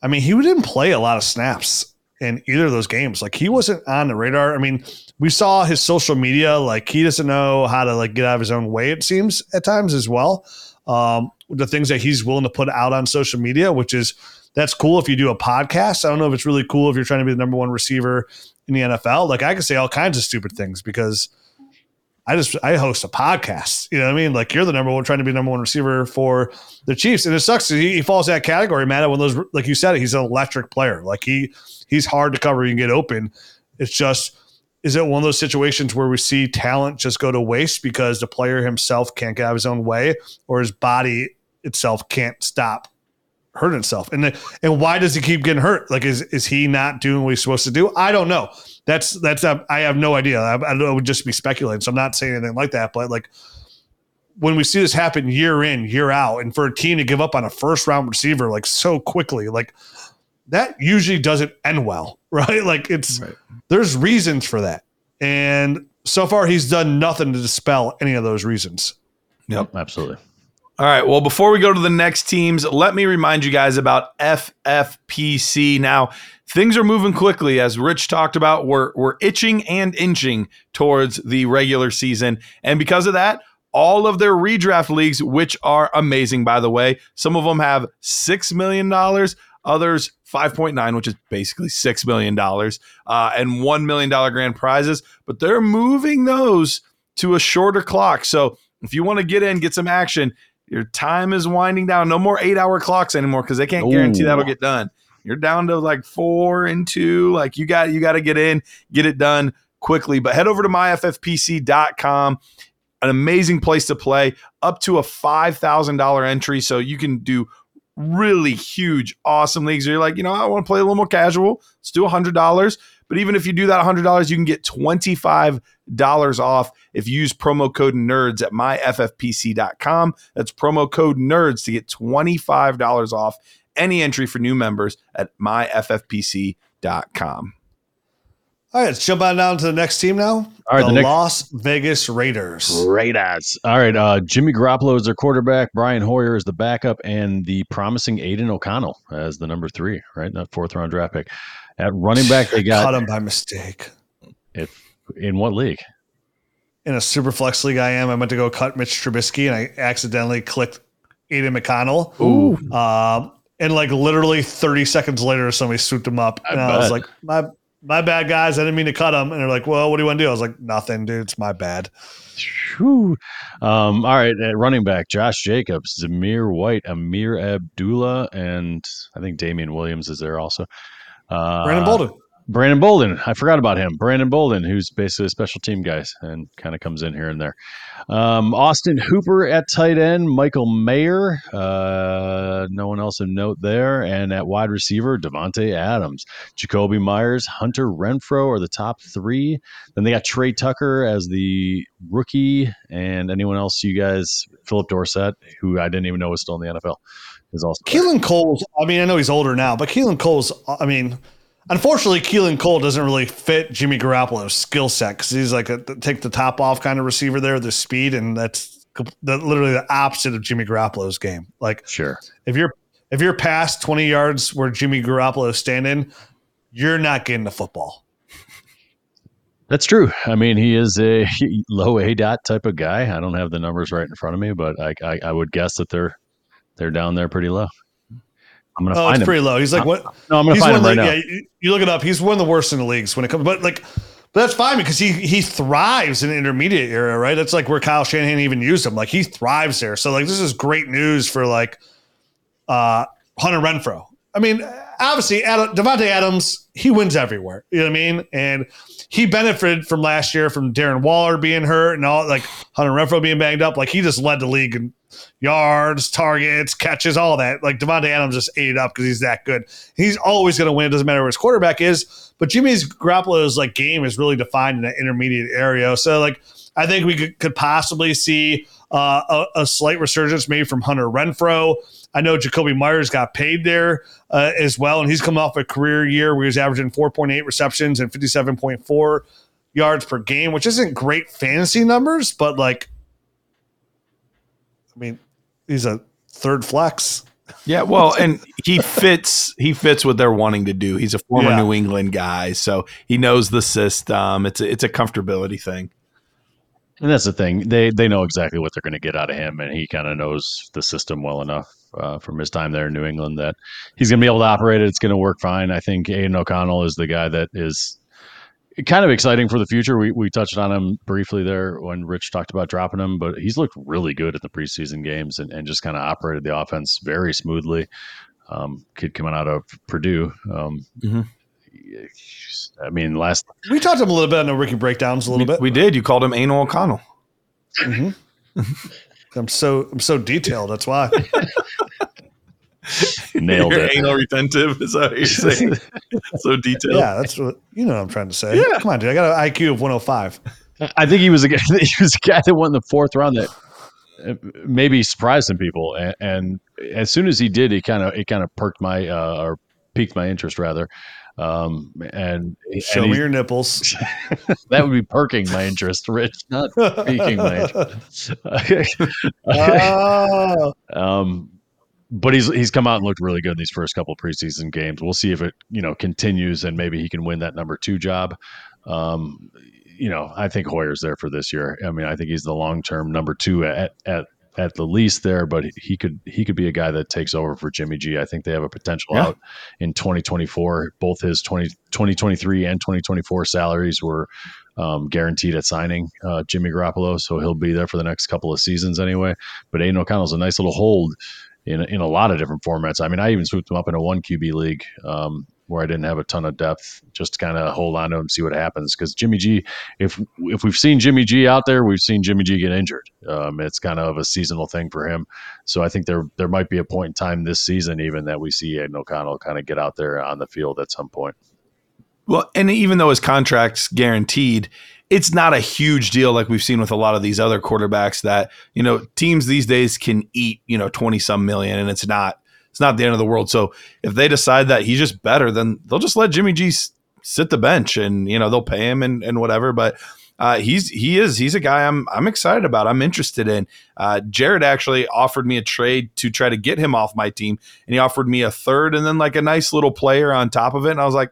I mean, he didn't play a lot of snaps in either of those games. Like he wasn't on the radar. I mean, we saw his social media. Like he doesn't know how to like get out of his own way. It seems at times as well. Um, the things that he's willing to put out on social media, which is that's cool if you do a podcast. I don't know if it's really cool if you're trying to be the number one receiver in the NFL. Like I can say all kinds of stupid things because I just I host a podcast. You know what I mean? Like you're the number one trying to be number one receiver for the Chiefs, and it sucks. He, he falls that category, Matt. When those like you said, he's an electric player. Like he he's hard to cover and get open. It's just is it one of those situations where we see talent just go to waste because the player himself can't get out of his own way, or his body itself can't stop hurting itself? And the, and why does he keep getting hurt? Like is is he not doing what he's supposed to do? I don't know. That's that's uh, I have no idea. I, I know it would just be speculating. So I'm not saying anything like that. But like when we see this happen year in year out, and for a team to give up on a first round receiver like so quickly, like that usually doesn't end well, right? Like it's Right. there's reasons for that, and so far he's done nothing to dispel any of those reasons. Yep. Absolutely. All right. Well, before we go to the next teams, let me remind you guys about FFPC. Now, things are moving quickly, as Rich talked about. We're we're itching and inching towards the regular season, and because of that, all of their redraft leagues, which are amazing, by the way, some of them have six million dollars, others five point nine, which is basically six million dollars, uh, and one million dollar grand prizes. But they're moving those to a shorter clock, so. If you want to get in, get some action, your time is winding down. No more eight hour clocks anymore because they can't guarantee that'll get done. You're down to like four and two. Like you got you got to get in, get it done quickly. But head over to myffpc.com. An amazing place to play, up to a five thousand dollar entry, so you can do really huge, awesome leagues. You're like, you know, I want to play a little more casual. Let's do a hundred dollars. But even if you do that hundred dollars, you can get twenty five dollars off if you use promo code nerds at myffpc.com. That's promo code nerds to get $25 off any entry for new members at myffpc.com. All right, let's jump on down to the next team now. All right, the, the next- Las Vegas Raiders. Raiders. All right. Uh, Jimmy Garoppolo is their quarterback. Brian Hoyer is the backup, and the promising Aidan O'Connell as the number three, right? That fourth round draft pick. At running back, they Cut got him by mistake. If in what league? in a super flex league I am, I meant to go cut Mitch Trubisky and I accidentally clicked Aiden McConnell. Ooh. Um, and like literally 30 seconds later, somebody swooped him up. I and I was like, my my bad guys. I didn't mean to cut him. And they're like, well, what do you want to do? I was like, nothing, dude. It's my bad. Um, all right, at running back, Josh Jacobs, Zamir White, Ameer Abdullah, and I think Damien Williams is there also. Uh, Brandon Bolden. Brandon Bolden. I forgot about him. Brandon Bolden, who's basically a special team guy and kind of comes in here and there. Um, Austin Hooper at tight end. Michael Mayer. Uh, no one else of note there. And at wide receiver, Davante Adams. Jakobi Meyers, Hunter Renfrow are the top three. Then they got Tre Tucker as the rookie. And anyone else you guys, Phillip Dorsett, who I didn't even know was still in the NFL, is also. Keelan Cole's, I mean, I know he's older now, but Keelan Cole's, I mean, unfortunately, Keelan Cole doesn't really fit Jimmy Garoppolo's skill set because he's like a take the top off kind of receiver there, the speed, and that's the, literally the opposite of Jimmy Garoppolo's game. Like, Sure. if you're if you're past 20 yards where Jimmy Garoppolo is standing, you're not getting the football. That's true. I mean, he is a low A dot type of guy. I don't have the numbers right in front of me, but I, I, I would guess that they're they're down there pretty low. I'm gonna Oh, find it's him. pretty low. He's like what? no, I'm gonna He's find him right the, now. yeah. You, you look it up. He's one of the worst in the leagues when it comes. But like, but that's fine because he he thrives in the intermediate area, right? That's like where Kyle Shanahan even used him. Like he thrives there. So like this is great news for like uh Hunter Renfrow. I mean, obviously, Adam, Davante Adams, he wins everywhere. You know what I mean? And he benefited from last year from Darren Waller being hurt and all like Hunter Renfrow being banged up. Like he just led the league in yards, targets, catches, all that. Like Davante Adams just ate it up because he's that good. He's always going to win. It doesn't matter where his quarterback is. But Jimmy's Garoppolo's like game is really defined in that intermediate area. So like I think we could, could possibly see uh, a, a, slight resurgence maybe from Hunter Renfrow. I know Jakobi Meyers got paid there uh, as well, and he's coming off a career year where he's averaging 4.8 receptions and 57.4 yards per game, which isn't great fantasy numbers, but like, I mean, he's a third flex. Yeah, well, and he fits he fits what they're wanting to do. He's a former yeah. New England guy, so he knows the system. It's a, it's a comfortability thing. And that's the thing; they they know exactly what they're going to get out of him, and he kind of knows the system well enough uh, from his time there in New England that he's going to be able to operate it. It's going to work fine. I think Aidan O'Connell is the guy that is kind of exciting for the future. We we touched on him briefly there when Rich talked about dropping him, but he's looked really good at the preseason games and, and just kind of operated the offense very smoothly. Um, kid coming out of Purdue. Um, mm-hmm. I mean, last we talked to him a little bit on the rookie breakdowns a little we, bit. We did. You called him Anal O'Connell. Mm-hmm. I'm so I'm so detailed. That's why. Nailed you're it. Anal retentive is that what you're saying? so detailed. Yeah, that's what you know. what I'm trying to say. Yeah. Come on, dude. I got an IQ of 105. I think he was a guy. He was a guy that won the fourth round that uh, maybe surprised some people. And, and as soon as he did, he kind of it kind of perked my uh, or piqued my interest rather. Um, and show and me your nipples. that would be perking my interest, Rich, not piquing my interest. oh. um, but he's he's come out and looked really good in these first couple preseason games. We'll see if it you know continues and maybe he can win that number two job. Um, you know, I think Hoyer's there for this year. I mean, I think he's the long term number two at at at the least there, but he could he could be a guy that takes over for Jimmy G. I think they have a potential yeah. out in 2024. Both his 20, 2023 and 2024 salaries were um, guaranteed at signing uh, Jimmy Garoppolo, so he'll be there for the next couple of seasons anyway. But Aidan O'Connell's a nice little hold in in a lot of different formats. I mean, I even swooped him up in a one QB league. Um, where I didn't have a ton of depth, just kind of hold on to him, see what happens. Because Jimmy G, if if we've seen Jimmy G out there, we've seen Jimmy G get injured. Um, it's kind of a seasonal thing for him. So I think there there might be a point in time this season even that we see Aidan O'Connell kind of get out there on the field at some point. Well, and even though his contract's guaranteed, it's not a huge deal like we've seen with a lot of these other quarterbacks that, you know, teams these days can eat, you know, 20 some million and it's not it's not the end of the world. So if they decide that he's just better, then they'll just let Jimmy G sit the bench and, you know, they'll pay him and, and whatever. But uh, he's he is he's a guy I'm I'm excited about. I'm interested in. Uh, Jared actually offered me a trade to try to get him off my team, and he offered me a third and then like a nice little player on top of it. And I was like,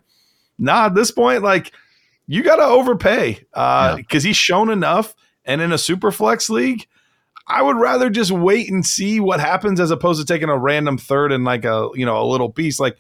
Nah, at this point, like you got to overpay because uh, yeah. he's shown enough. And in a super flex league, I would rather just wait and see what happens as opposed to taking a random third and like a you know a little piece. Like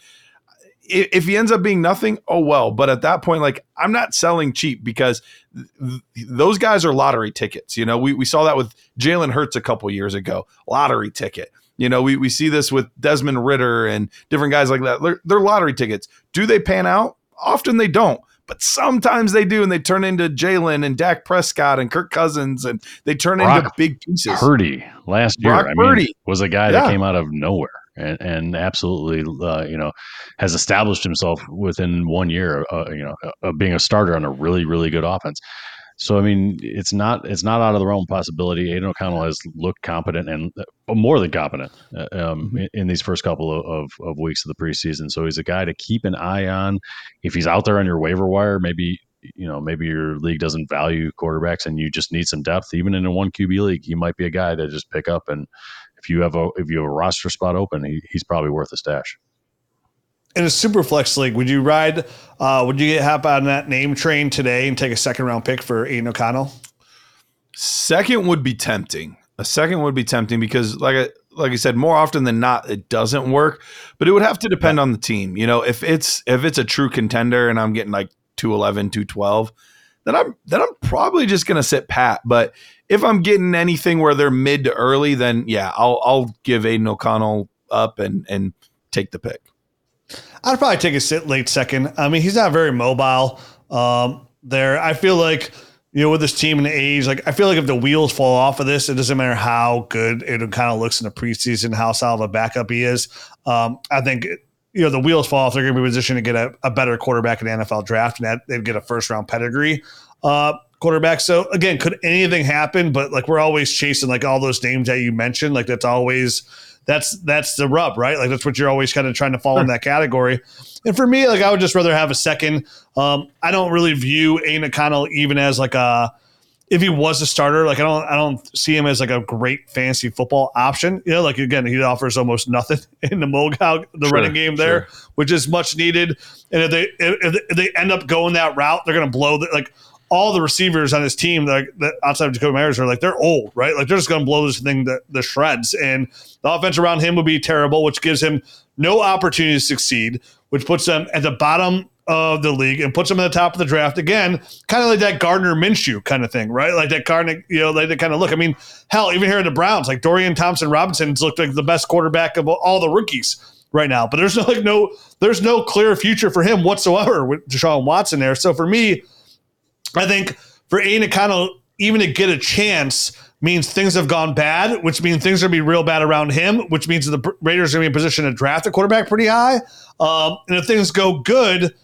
if he ends up being nothing, oh well. But at that point, like I'm not selling cheap because th- those guys are lottery tickets. You know, we, we saw that with Jalen Hurts a couple years ago, lottery ticket. You know, we, we see this with Desmond Ridder and different guys like that. They're, they're lottery tickets. Do they pan out? Often they don't but sometimes they do, and they turn into Jalen and Dak Prescott and Kirk Cousins, and they turn Brock into big pieces. Purdy last year, Brock I Purdy mean, was a guy that yeah. came out of nowhere and, and absolutely, uh, you know, has established himself within one year, uh, you know, of being a starter on a really, really good offense. So I mean, it's not it's not out of the realm of possibility. Aidan O'Connell has looked competent and uh, more than competent uh, um, mm-hmm. in, in, these first couple of, of, of, weeks of the preseason. So he's a guy to keep an eye on. If he's out there on your waiver wire, maybe you know maybe your league doesn't value quarterbacks and you just need some depth. Even in a one QB league, he might be a guy to just pick up. And if you have a if you have a roster spot open, he, he's probably worth a stash in a super flex league, would you ride? Uh, would you get hop on that name train today and take a second round pick for Aidan O'Connell? Second would be tempting. A second would be tempting because, like I like I said, more often than not, it doesn't work. But it would have to depend on the team. You know, if it's if it's a true contender and I'm getting like 211, 212, then I'm then I'm probably just gonna sit pat. But if I'm getting anything where they're mid to early, then yeah, I'll I'll give Aidan O'Connell up and and take the pick. I'd probably take a sit late second. I mean, he's not very mobile um, there. I feel like you know with this team and the age, like I feel like if the wheels fall off of this, it doesn't matter how good it kind of looks in the preseason, how solid a backup he is. Um, I think you know the wheels fall off. They're going to be positioned to get a, a, better quarterback in the NFL draft, and that they'd get a first round pedigree. Uh, quarterback. So again, could anything happen? But like we're always chasing like all those names that you mentioned. Like that's always that's that's the rub, right? Like that's what you're always kind of trying to fall in that category. And for me, like I would just rather have a second. Um, I don't really view Aidan O'Connell even as like a if he was a starter, like I don't I don't see him as like a great fancy football option. You know, like again, he offers almost nothing in the Mogal, the sure, running game there, sure. which is much needed. And if they if they end up going that route, they're going to blow the, like all the receivers on his team, like outside of Jakobi Meyers, are like they're old, right? Like they're just going to blow this thing the, the shreds, and the offense around him would be terrible, which gives him no opportunity to succeed, which puts them at the bottom of the league and puts them at the top of the draft again, kind of like that Gardner Minshew kind of thing, right? Like that Gardner, you know, like that kind of look. I mean, hell, even here in the Browns, like Dorian Thompson Robinson's looked like the best quarterback of all the rookies right now, but there's no like no there's no clear future for him whatsoever with Deshaun Watson there. So for me I think for Aidan O'Connell even to get a chance means things have gone bad, which means things are going to be real bad around him, which means the Raiders are going to be in position to draft a quarterback pretty high. Um, and if things go good,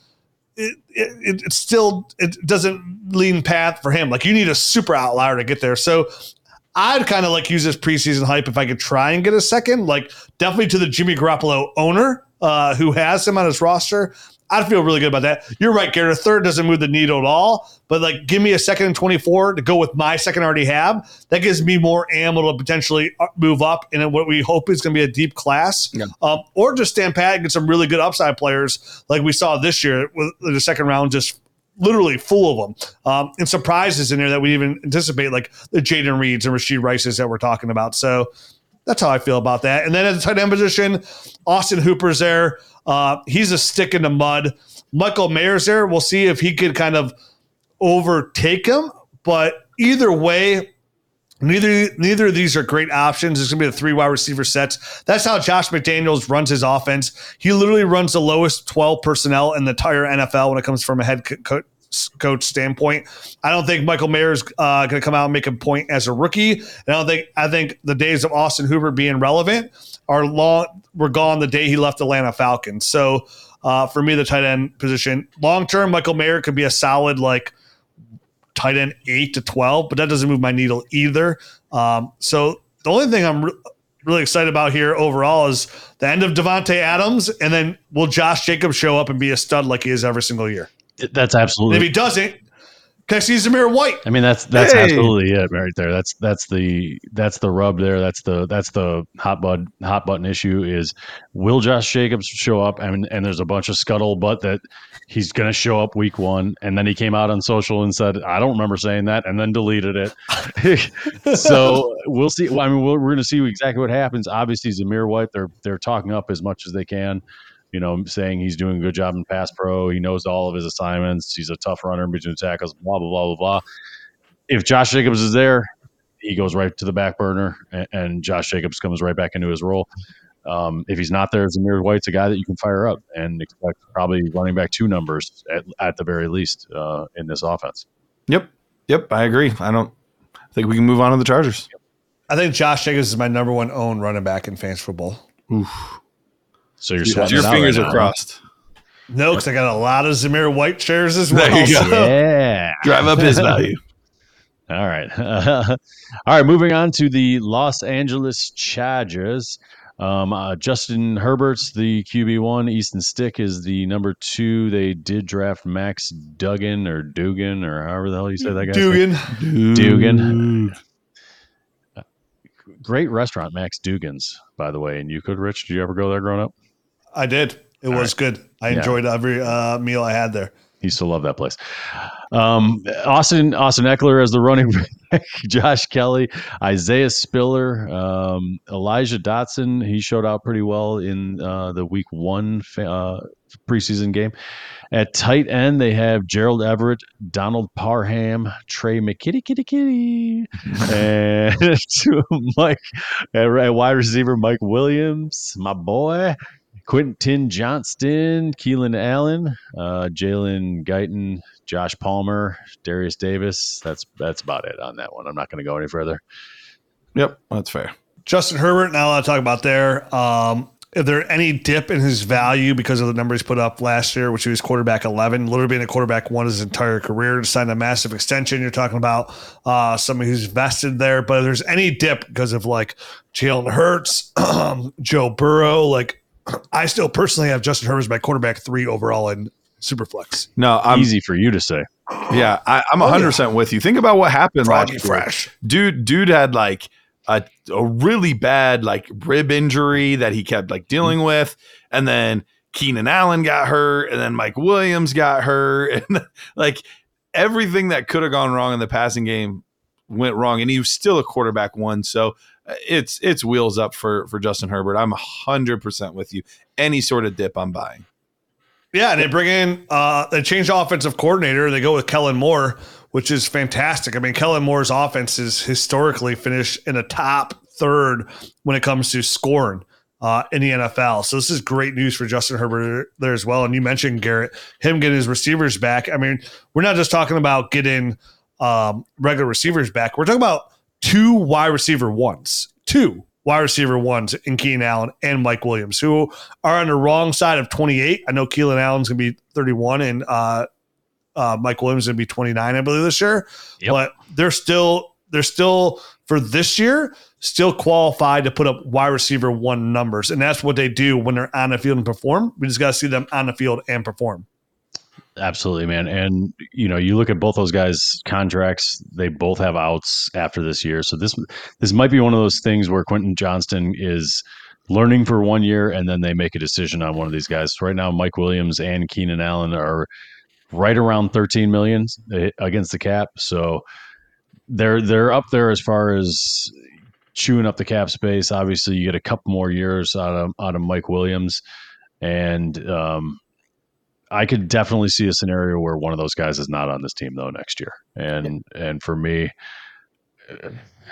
it, it, it, still it doesn't lean path for him. Like you need a super outlier to get there. So I'd kind of like use this preseason hype if I could try and get a second, like definitely to the Jimmy Garoppolo owner uh, who has him on his roster. I'd feel really good about that. You're right, Garrett. A third doesn't move the needle at all, but like give me a second and 24 to go with my second I already have. That gives me more ammo to potentially uh, move up in what we hope is going to be a deep class. Yeah. Um, or just stand pat and get some really good upside players like we saw this year with the second round just literally full of them. Um, and surprises in there that we even anticipate, like the Jayden Reeds and Rashee Rices that we're talking about. So that's how I feel about that. And then at the tight end position, Austin Hooper's there. Uh, he's a stick in the mud. Michael Mayer's there. We'll see if he could kind of overtake him. But either way, neither neither of these are great options. It's going to be the three wide receiver sets. That's how Josh McDaniels runs his offense. He literally runs the lowest 12 personnel in the entire NFL when it comes from a head coach coach standpoint. I don't think Michael Mayer is uh, going to come out and make a point as a rookie. And I don't think I think the days of Austin Hooper being relevant are long were gone the day he left Atlanta Falcons. So uh, for me, the tight end position long term, Michael Mayer could be a solid like tight end eight to twelve, but that doesn't move my needle either. Um, so the only thing I'm re- really excited about here overall is the end of Davante Adams, and then will Josh Jacobs show up and be a stud like he is every single year? That's absolutely. And if he doesn't, can I see Zamir White? I mean, that's that's hey. absolutely it right there. That's that's the that's the rub there. That's the that's the hot button hot button issue is will Josh Jacobs show up? And and there's a bunch of scuttlebutt that he's going to show up week one, and then he came out on social and said, "I don't remember saying that," and then deleted it. so we'll see. I mean, we're, we're going to see exactly what happens. Obviously, Zamir White, they're they're talking up as much as they can you know, saying he's doing a good job in pass pro. He knows all of his assignments. He's a tough runner in between tackles, blah, blah, blah, blah, blah. If Josh Jacobs is there, he goes right to the back burner and, and Josh Jacobs comes right back into his role. Um, if he's not there, Zamir White's a guy that you can fire up and expect probably running back two numbers at, at the very least uh, in this offense. Yep. Yep. I agree. I don't think we can move on to the Chargers. I think Josh Jacobs is my number one own running back in fantasy football. Oof. So you're sweating your fingers right are crossed. No, because I got a lot of Zamir White shares as well. There you go. Yeah. Drive up his value. All right. all right. Moving on to the Los Angeles Chargers. Um, uh, Justin Herbert's the QB one. Easton Stick is the number two. They did draft Max Duggan or Dugan or however the hell you say that guy. Dugan. Dugan. Great restaurant, Max Dugan's, by the way. And you could, Rich? Did you ever go there growing up? I did. It All was right. good. I yeah. enjoyed every uh, meal I had there. He still love that place. Um, Austin Austin Ekeler as the running back, Josh Kelley, Isaiah Spiller, um, Elijah Dotson. He showed out pretty well in uh, the Week One uh, preseason game. At tight end, they have Gerald Everett, Donald Parham, Tre' McKitty, kitty, kitty, and Mike. At wide receiver, Mike Williams, my boy. Quentin Johnston, Keenan Allen, uh, Jalen Guyton, Josh Palmer, Derius Davis. That's that's about it on that one. I'm not going to go any further. Yep, that's fair. Justin Herbert, not a lot to talk about there. Um, if there any dip in his value because of the numbers put up last year, which he was quarterback 11, literally being a quarterback one his entire career, to sign a massive extension, you're talking about uh, somebody who's vested there. But if there's any dip because of like Jalen Hurts, Joe Burrow, like I still personally have Justin Herbert as my quarterback three overall in Superflex. No, I'm Easy for you to say. yeah, I, I'm 100 percent with you. Think about what happened Froggy last year. fresh. dude dude had like a, a really bad like rib injury that he kept like dealing mm-hmm. with and then keenan allen got hurt and then mike williams got hurt and like everything that could have gone wrong in the passing game went wrong and he was still a quarterback one so it's it's wheels up for for justin herbert i'm 100% with you any sort of dip i'm buying Yeah, and they bring in uh they change offensive coordinator. They go with Kellen Moore, which is fantastic. I mean, Kellen Moore's offense is historically finished in the top third when it comes to scoring uh, in the NFL. So this is great news for Justin Herbert there as well. And you mentioned Garrett, him getting his receivers back. I mean, we're not just talking about getting um, regular receivers back. We're talking about two wide receiver ones, two wide receiver ones in Keenan Allen and Mike Williams, who are on the wrong side of 28. I know Keenan Allen's going to be 31 and uh, uh, Mike Williams is going to be 29, I believe, this year. Yep. But they're still, they're still, for this year, still qualified to put up wide receiver one numbers. And that's what they do when they're on the field and perform. We just got to see them on the field and perform. Absolutely, man. And you know, you look at both those guys' contracts; they both have outs after this year. So this this might be one of those things where Quentin Johnston is learning for one year, and then they make a decision on one of these guys. Right now, Mike Williams and Keenan Allen are right around 13 million against the cap. So they're they're up there as far as chewing up the cap space. Obviously, you get a couple more years out of out of Mike Williams, and um, I could definitely see a scenario where one of those guys is not on this team though next year. And and for me,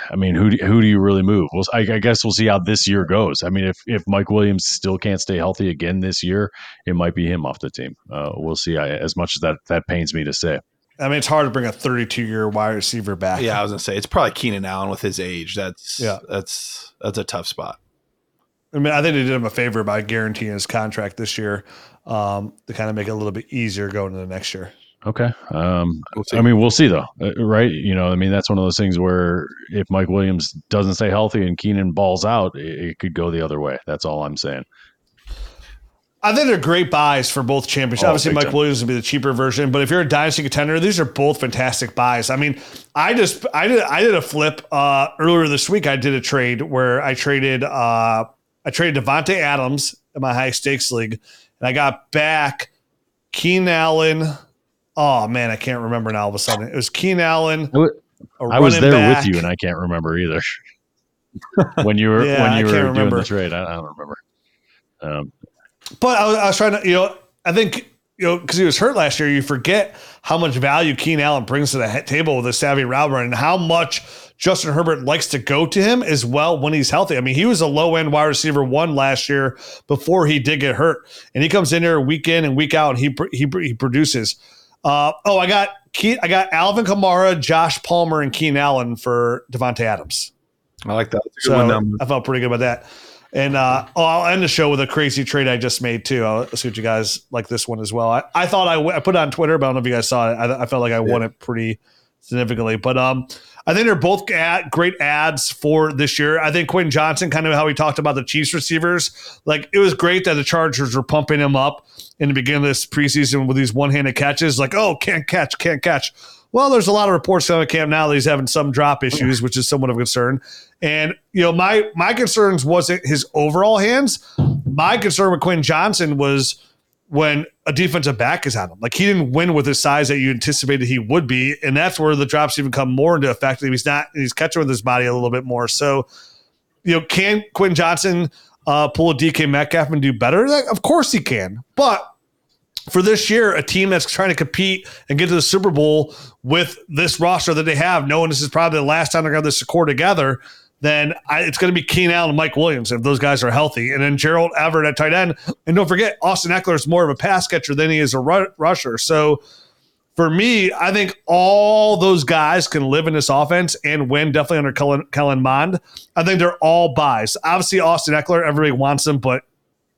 I mean, who do, who do you really move? Well, I, I guess we'll see how this year goes. I mean, if if Mike Williams still can't stay healthy again this year, it might be him off the team. Uh, we'll see. I, as much as that that pains me to say. I mean, it's hard to bring a 32 year wide receiver back. yeah i was gonna say it's probably keenan allen with his age that's Yeah. that's that's a tough spot I mean, I think they did him a favor by guaranteeing his contract this year um, to kind of make it a little bit easier going into the next year. Okay. Um, We'll. I mean, we'll see though, uh, right? You know, I mean, that's one of those things where if Mike Williams doesn't stay healthy and Keenan balls out, it, it could go the other way. That's all I'm saying. I think they're great buys for both championships. Oh, Obviously, Mike time. Williams would be the cheaper version, but if you're a dynasty contender, these are both fantastic buys. I mean, I just I did I did a flip uh, earlier this week. I did a trade where I traded uh, I traded Davante Adams in my high stakes league, and I got back Keenan Allen. Oh man, I can't remember now. All of a sudden, it was Keenan Allen. I I was there back. with you, and I can't remember either. when you were Yeah, when you can't were doing the trade, I, I don't remember. Um, But I was, I was trying to, you know, I think, you know, because he was hurt last year, you forget how much value Keenan Allen brings to the table with a savvy route run and how much Justin Herbert likes to go to him as well when he's healthy. I mean, he was a low end wide receiver one last year before he did get hurt, and he comes in here week in and week out, and he he he produces. Uh, oh, I got Ke- I got Alvin Kamara, Josh Palmer, and Keenan Allen for Davante Adams. i like that That's a good So one. I felt pretty good about that. And uh, oh, I'll end the show with a crazy trade I just made too. I'll see what you guys like this one as well. I, I thought I, w- I put it on Twitter, but I don't know if you guys saw it. I, I felt like I won it pretty significantly. But um, I think they're both great ads for this year. I think Quentin Johnston, kind of how we talked about the Chiefs receivers, like it was great that the Chargers were pumping him up in the beginning of this preseason with these one handed catches. Like, oh, can't catch, can't catch. Well, there's a lot of reports coming camp now that he's having some drop issues, which is somewhat of a concern. And you know, my my concerns wasn't his overall hands. My concern with Quinn Johnson was when a defensive back is on him. Like he didn't win with his size that you anticipated he would be, and that's where the drops even come more into effect. He's not he's catching with his body a little bit more. So, you know, can Quinn Johnson uh, pull a DK Metcalf and do better? Like, of course he can, but for this year, a team that's trying to compete and get to the Super Bowl with this roster that they have, knowing this is probably the last time they're going to have this core together, then I, it's going to be Keenan Allen and Mike Williams if those guys are healthy. And then Gerald Everett at tight end. And don't forget, Austin Ekeler is more of a pass catcher than he is a rusher. So for me, I think all those guys can live in this offense and win definitely under Kellen, Kellen Mond. I think they're all buys. Obviously, Austin Ekeler, everybody wants him, but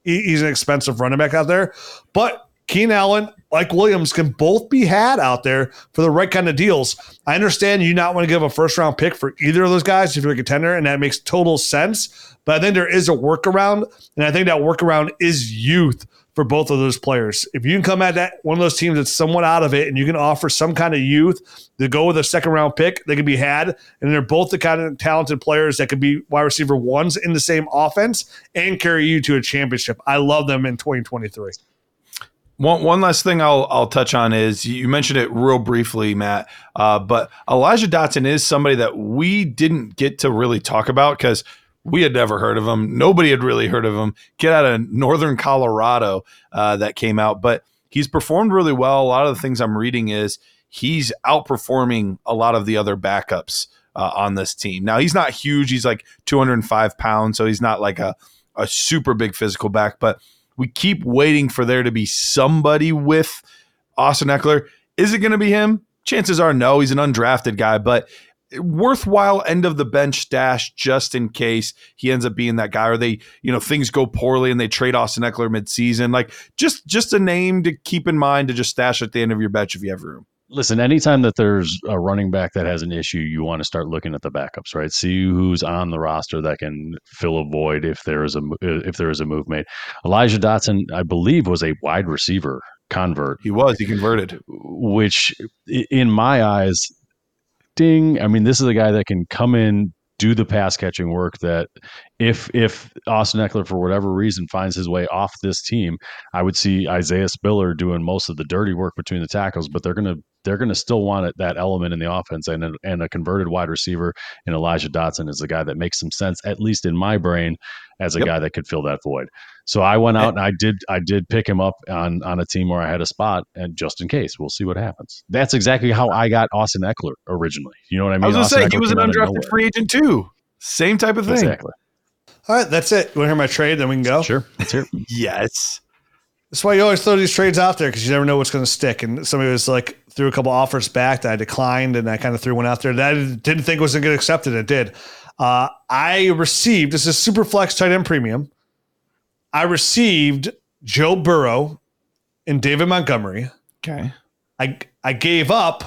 he, he's an expensive running back out there. But Keenan Allen, like Williams, can both be had out there for the right kind of deals. I understand you not want to give a first round pick for either of those guys if you're a contender, and that makes total sense. But I think there is a workaround, and I think that workaround is youth for both of those players. If you can come at that one of those teams that's somewhat out of it, and you can offer some kind of youth to go with a second round pick, they can be had, and they're both the kind of talented players that could be wide receiver ones in the same offense and carry you to a championship. I love them in 2023. One one last thing I'll I'll touch on is you mentioned it real briefly, Matt. Uh, but Elijah Dotson is somebody that we didn't get to really talk about because we had never heard of him. Nobody had really heard of him. Get out of northern Colorado uh, that came out, but he's performed really well. A lot of the things I'm reading is he's outperforming a lot of the other backups uh, on this team. Now he's not huge. He's like 205 pounds, so he's not like a a super big physical back, but we keep waiting for there to be somebody with Austin Ekeler. Is it going to be him? Chances are no. He's an undrafted guy, but worthwhile end of the bench stash just in case he ends up being that guy or they you know things go poorly and they trade Austin Ekeler midseason like just just a name to keep in mind to just stash at the end of your bench if you have room listen, anytime that there's a running back that has an issue, you want to start looking at the backups, right? See who's on the roster that can fill a void if there is a uh, if there is a move made. Elijah Dotson, I believe, was a wide receiver convert. He was. He converted, which in my eyes, ding. I mean, this is a guy that can come in, do the pass catching work that if if Austin Ekeler for whatever reason finds his way off this team, I would see Isaiah Spiller doing most of the dirty work between the tackles, but they're going to they're going to still want it, that element in the offense and a, and a converted wide receiver in Elijah Dotson is a guy that makes some sense at least in my brain as a yep. guy that could fill that void. So I went eh out and I did I did pick him up on on a team where I had a spot and just in case we'll see what happens. That's exactly how I got Austin Ekeler originally. You know what I mean? I was going to say Ekeler he was an undrafted free agent too. Same type of thing. Exactly. All right, that's it. You want to hear my trade? Then we can go. Sure, let's hear. yes. That's why you always throw these trades out there because you never know what's going to stick. And somebody was like threw a couple offers back that I declined, and I kind of threw one out there that I didn't think was going to get accepted. It did. Uh, I received this is super flex tight end premium. I received Joe Burrow and David Montgomery. Okay. I I gave up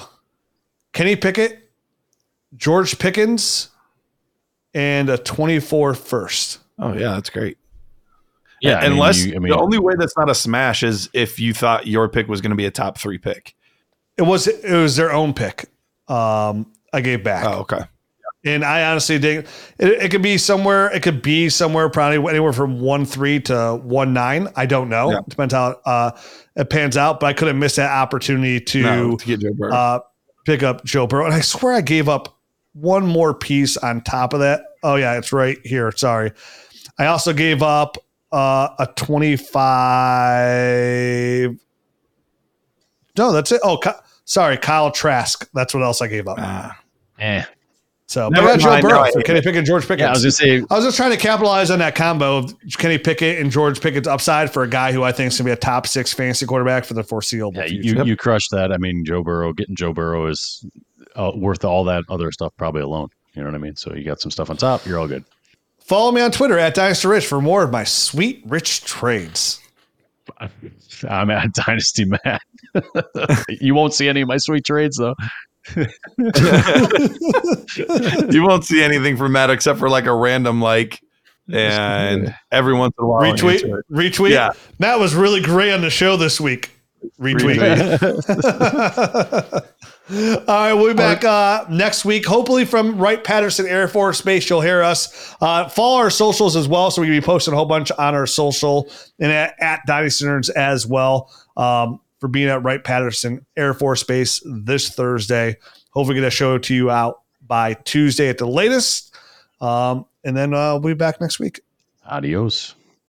Kenny Pickett, George Pickens, and a 24 first. Oh yeah, that's great. Yeah, unless I mean, you, I mean, the only way that's not a smash is if you thought your pick was going to be a top three pick. It was it was their own pick. Um, I gave back. Oh, okay. And I honestly think it, it could be somewhere. It could be somewhere probably anywhere from one three to one nine. I don't know. Yeah. Depends how uh, it pans out. But I couldn't miss that opportunity to, no, to get Joe Burrow. Uh, pick up Joe Burrow. And I swear I gave up one more piece on top of that. Oh yeah, it's right here. Sorry. I also gave up uh, a 25. No, that's it. Oh, sorry, Kyle Trask. That's what else I gave up. Ah, eh. So, Never but Joe Burrow, no, Kenny Pickett, George Pickett. Yeah, I was just say, I was just trying to capitalize on that combo of Kenny Pickett and George Pickett's upside for a guy who I think is going to be a top six fantasy quarterback for the foreseeable yeah, future. You, you crushed that. I mean, Joe Burrow, getting Joe Burrow is uh, worth all that other stuff probably alone. You know what I mean? So you got some stuff on top. You're all good. Follow me on Twitter at Dynasty Rich for more of my sweet rich trades. I'm at Dynasty Matt. you won't see any of my sweet trades though. you won't see anything from Matt except for like a random like and every once in a while retweet retweet yeah matt was really great on the show this week retweet, retweet. All right, we'll be back uh, next week, hopefully from Wright Patterson Air Force Base. You'll hear us. Uh, follow our socials as well, so we can be posting a whole bunch on our social and at, at Dynasty Nerds as well um, for being at Wright Patterson Air Force Base this Thursday. Hopefully, get a show to you out by Tuesday at the latest, um, and then uh, we'll be back next week. Adios.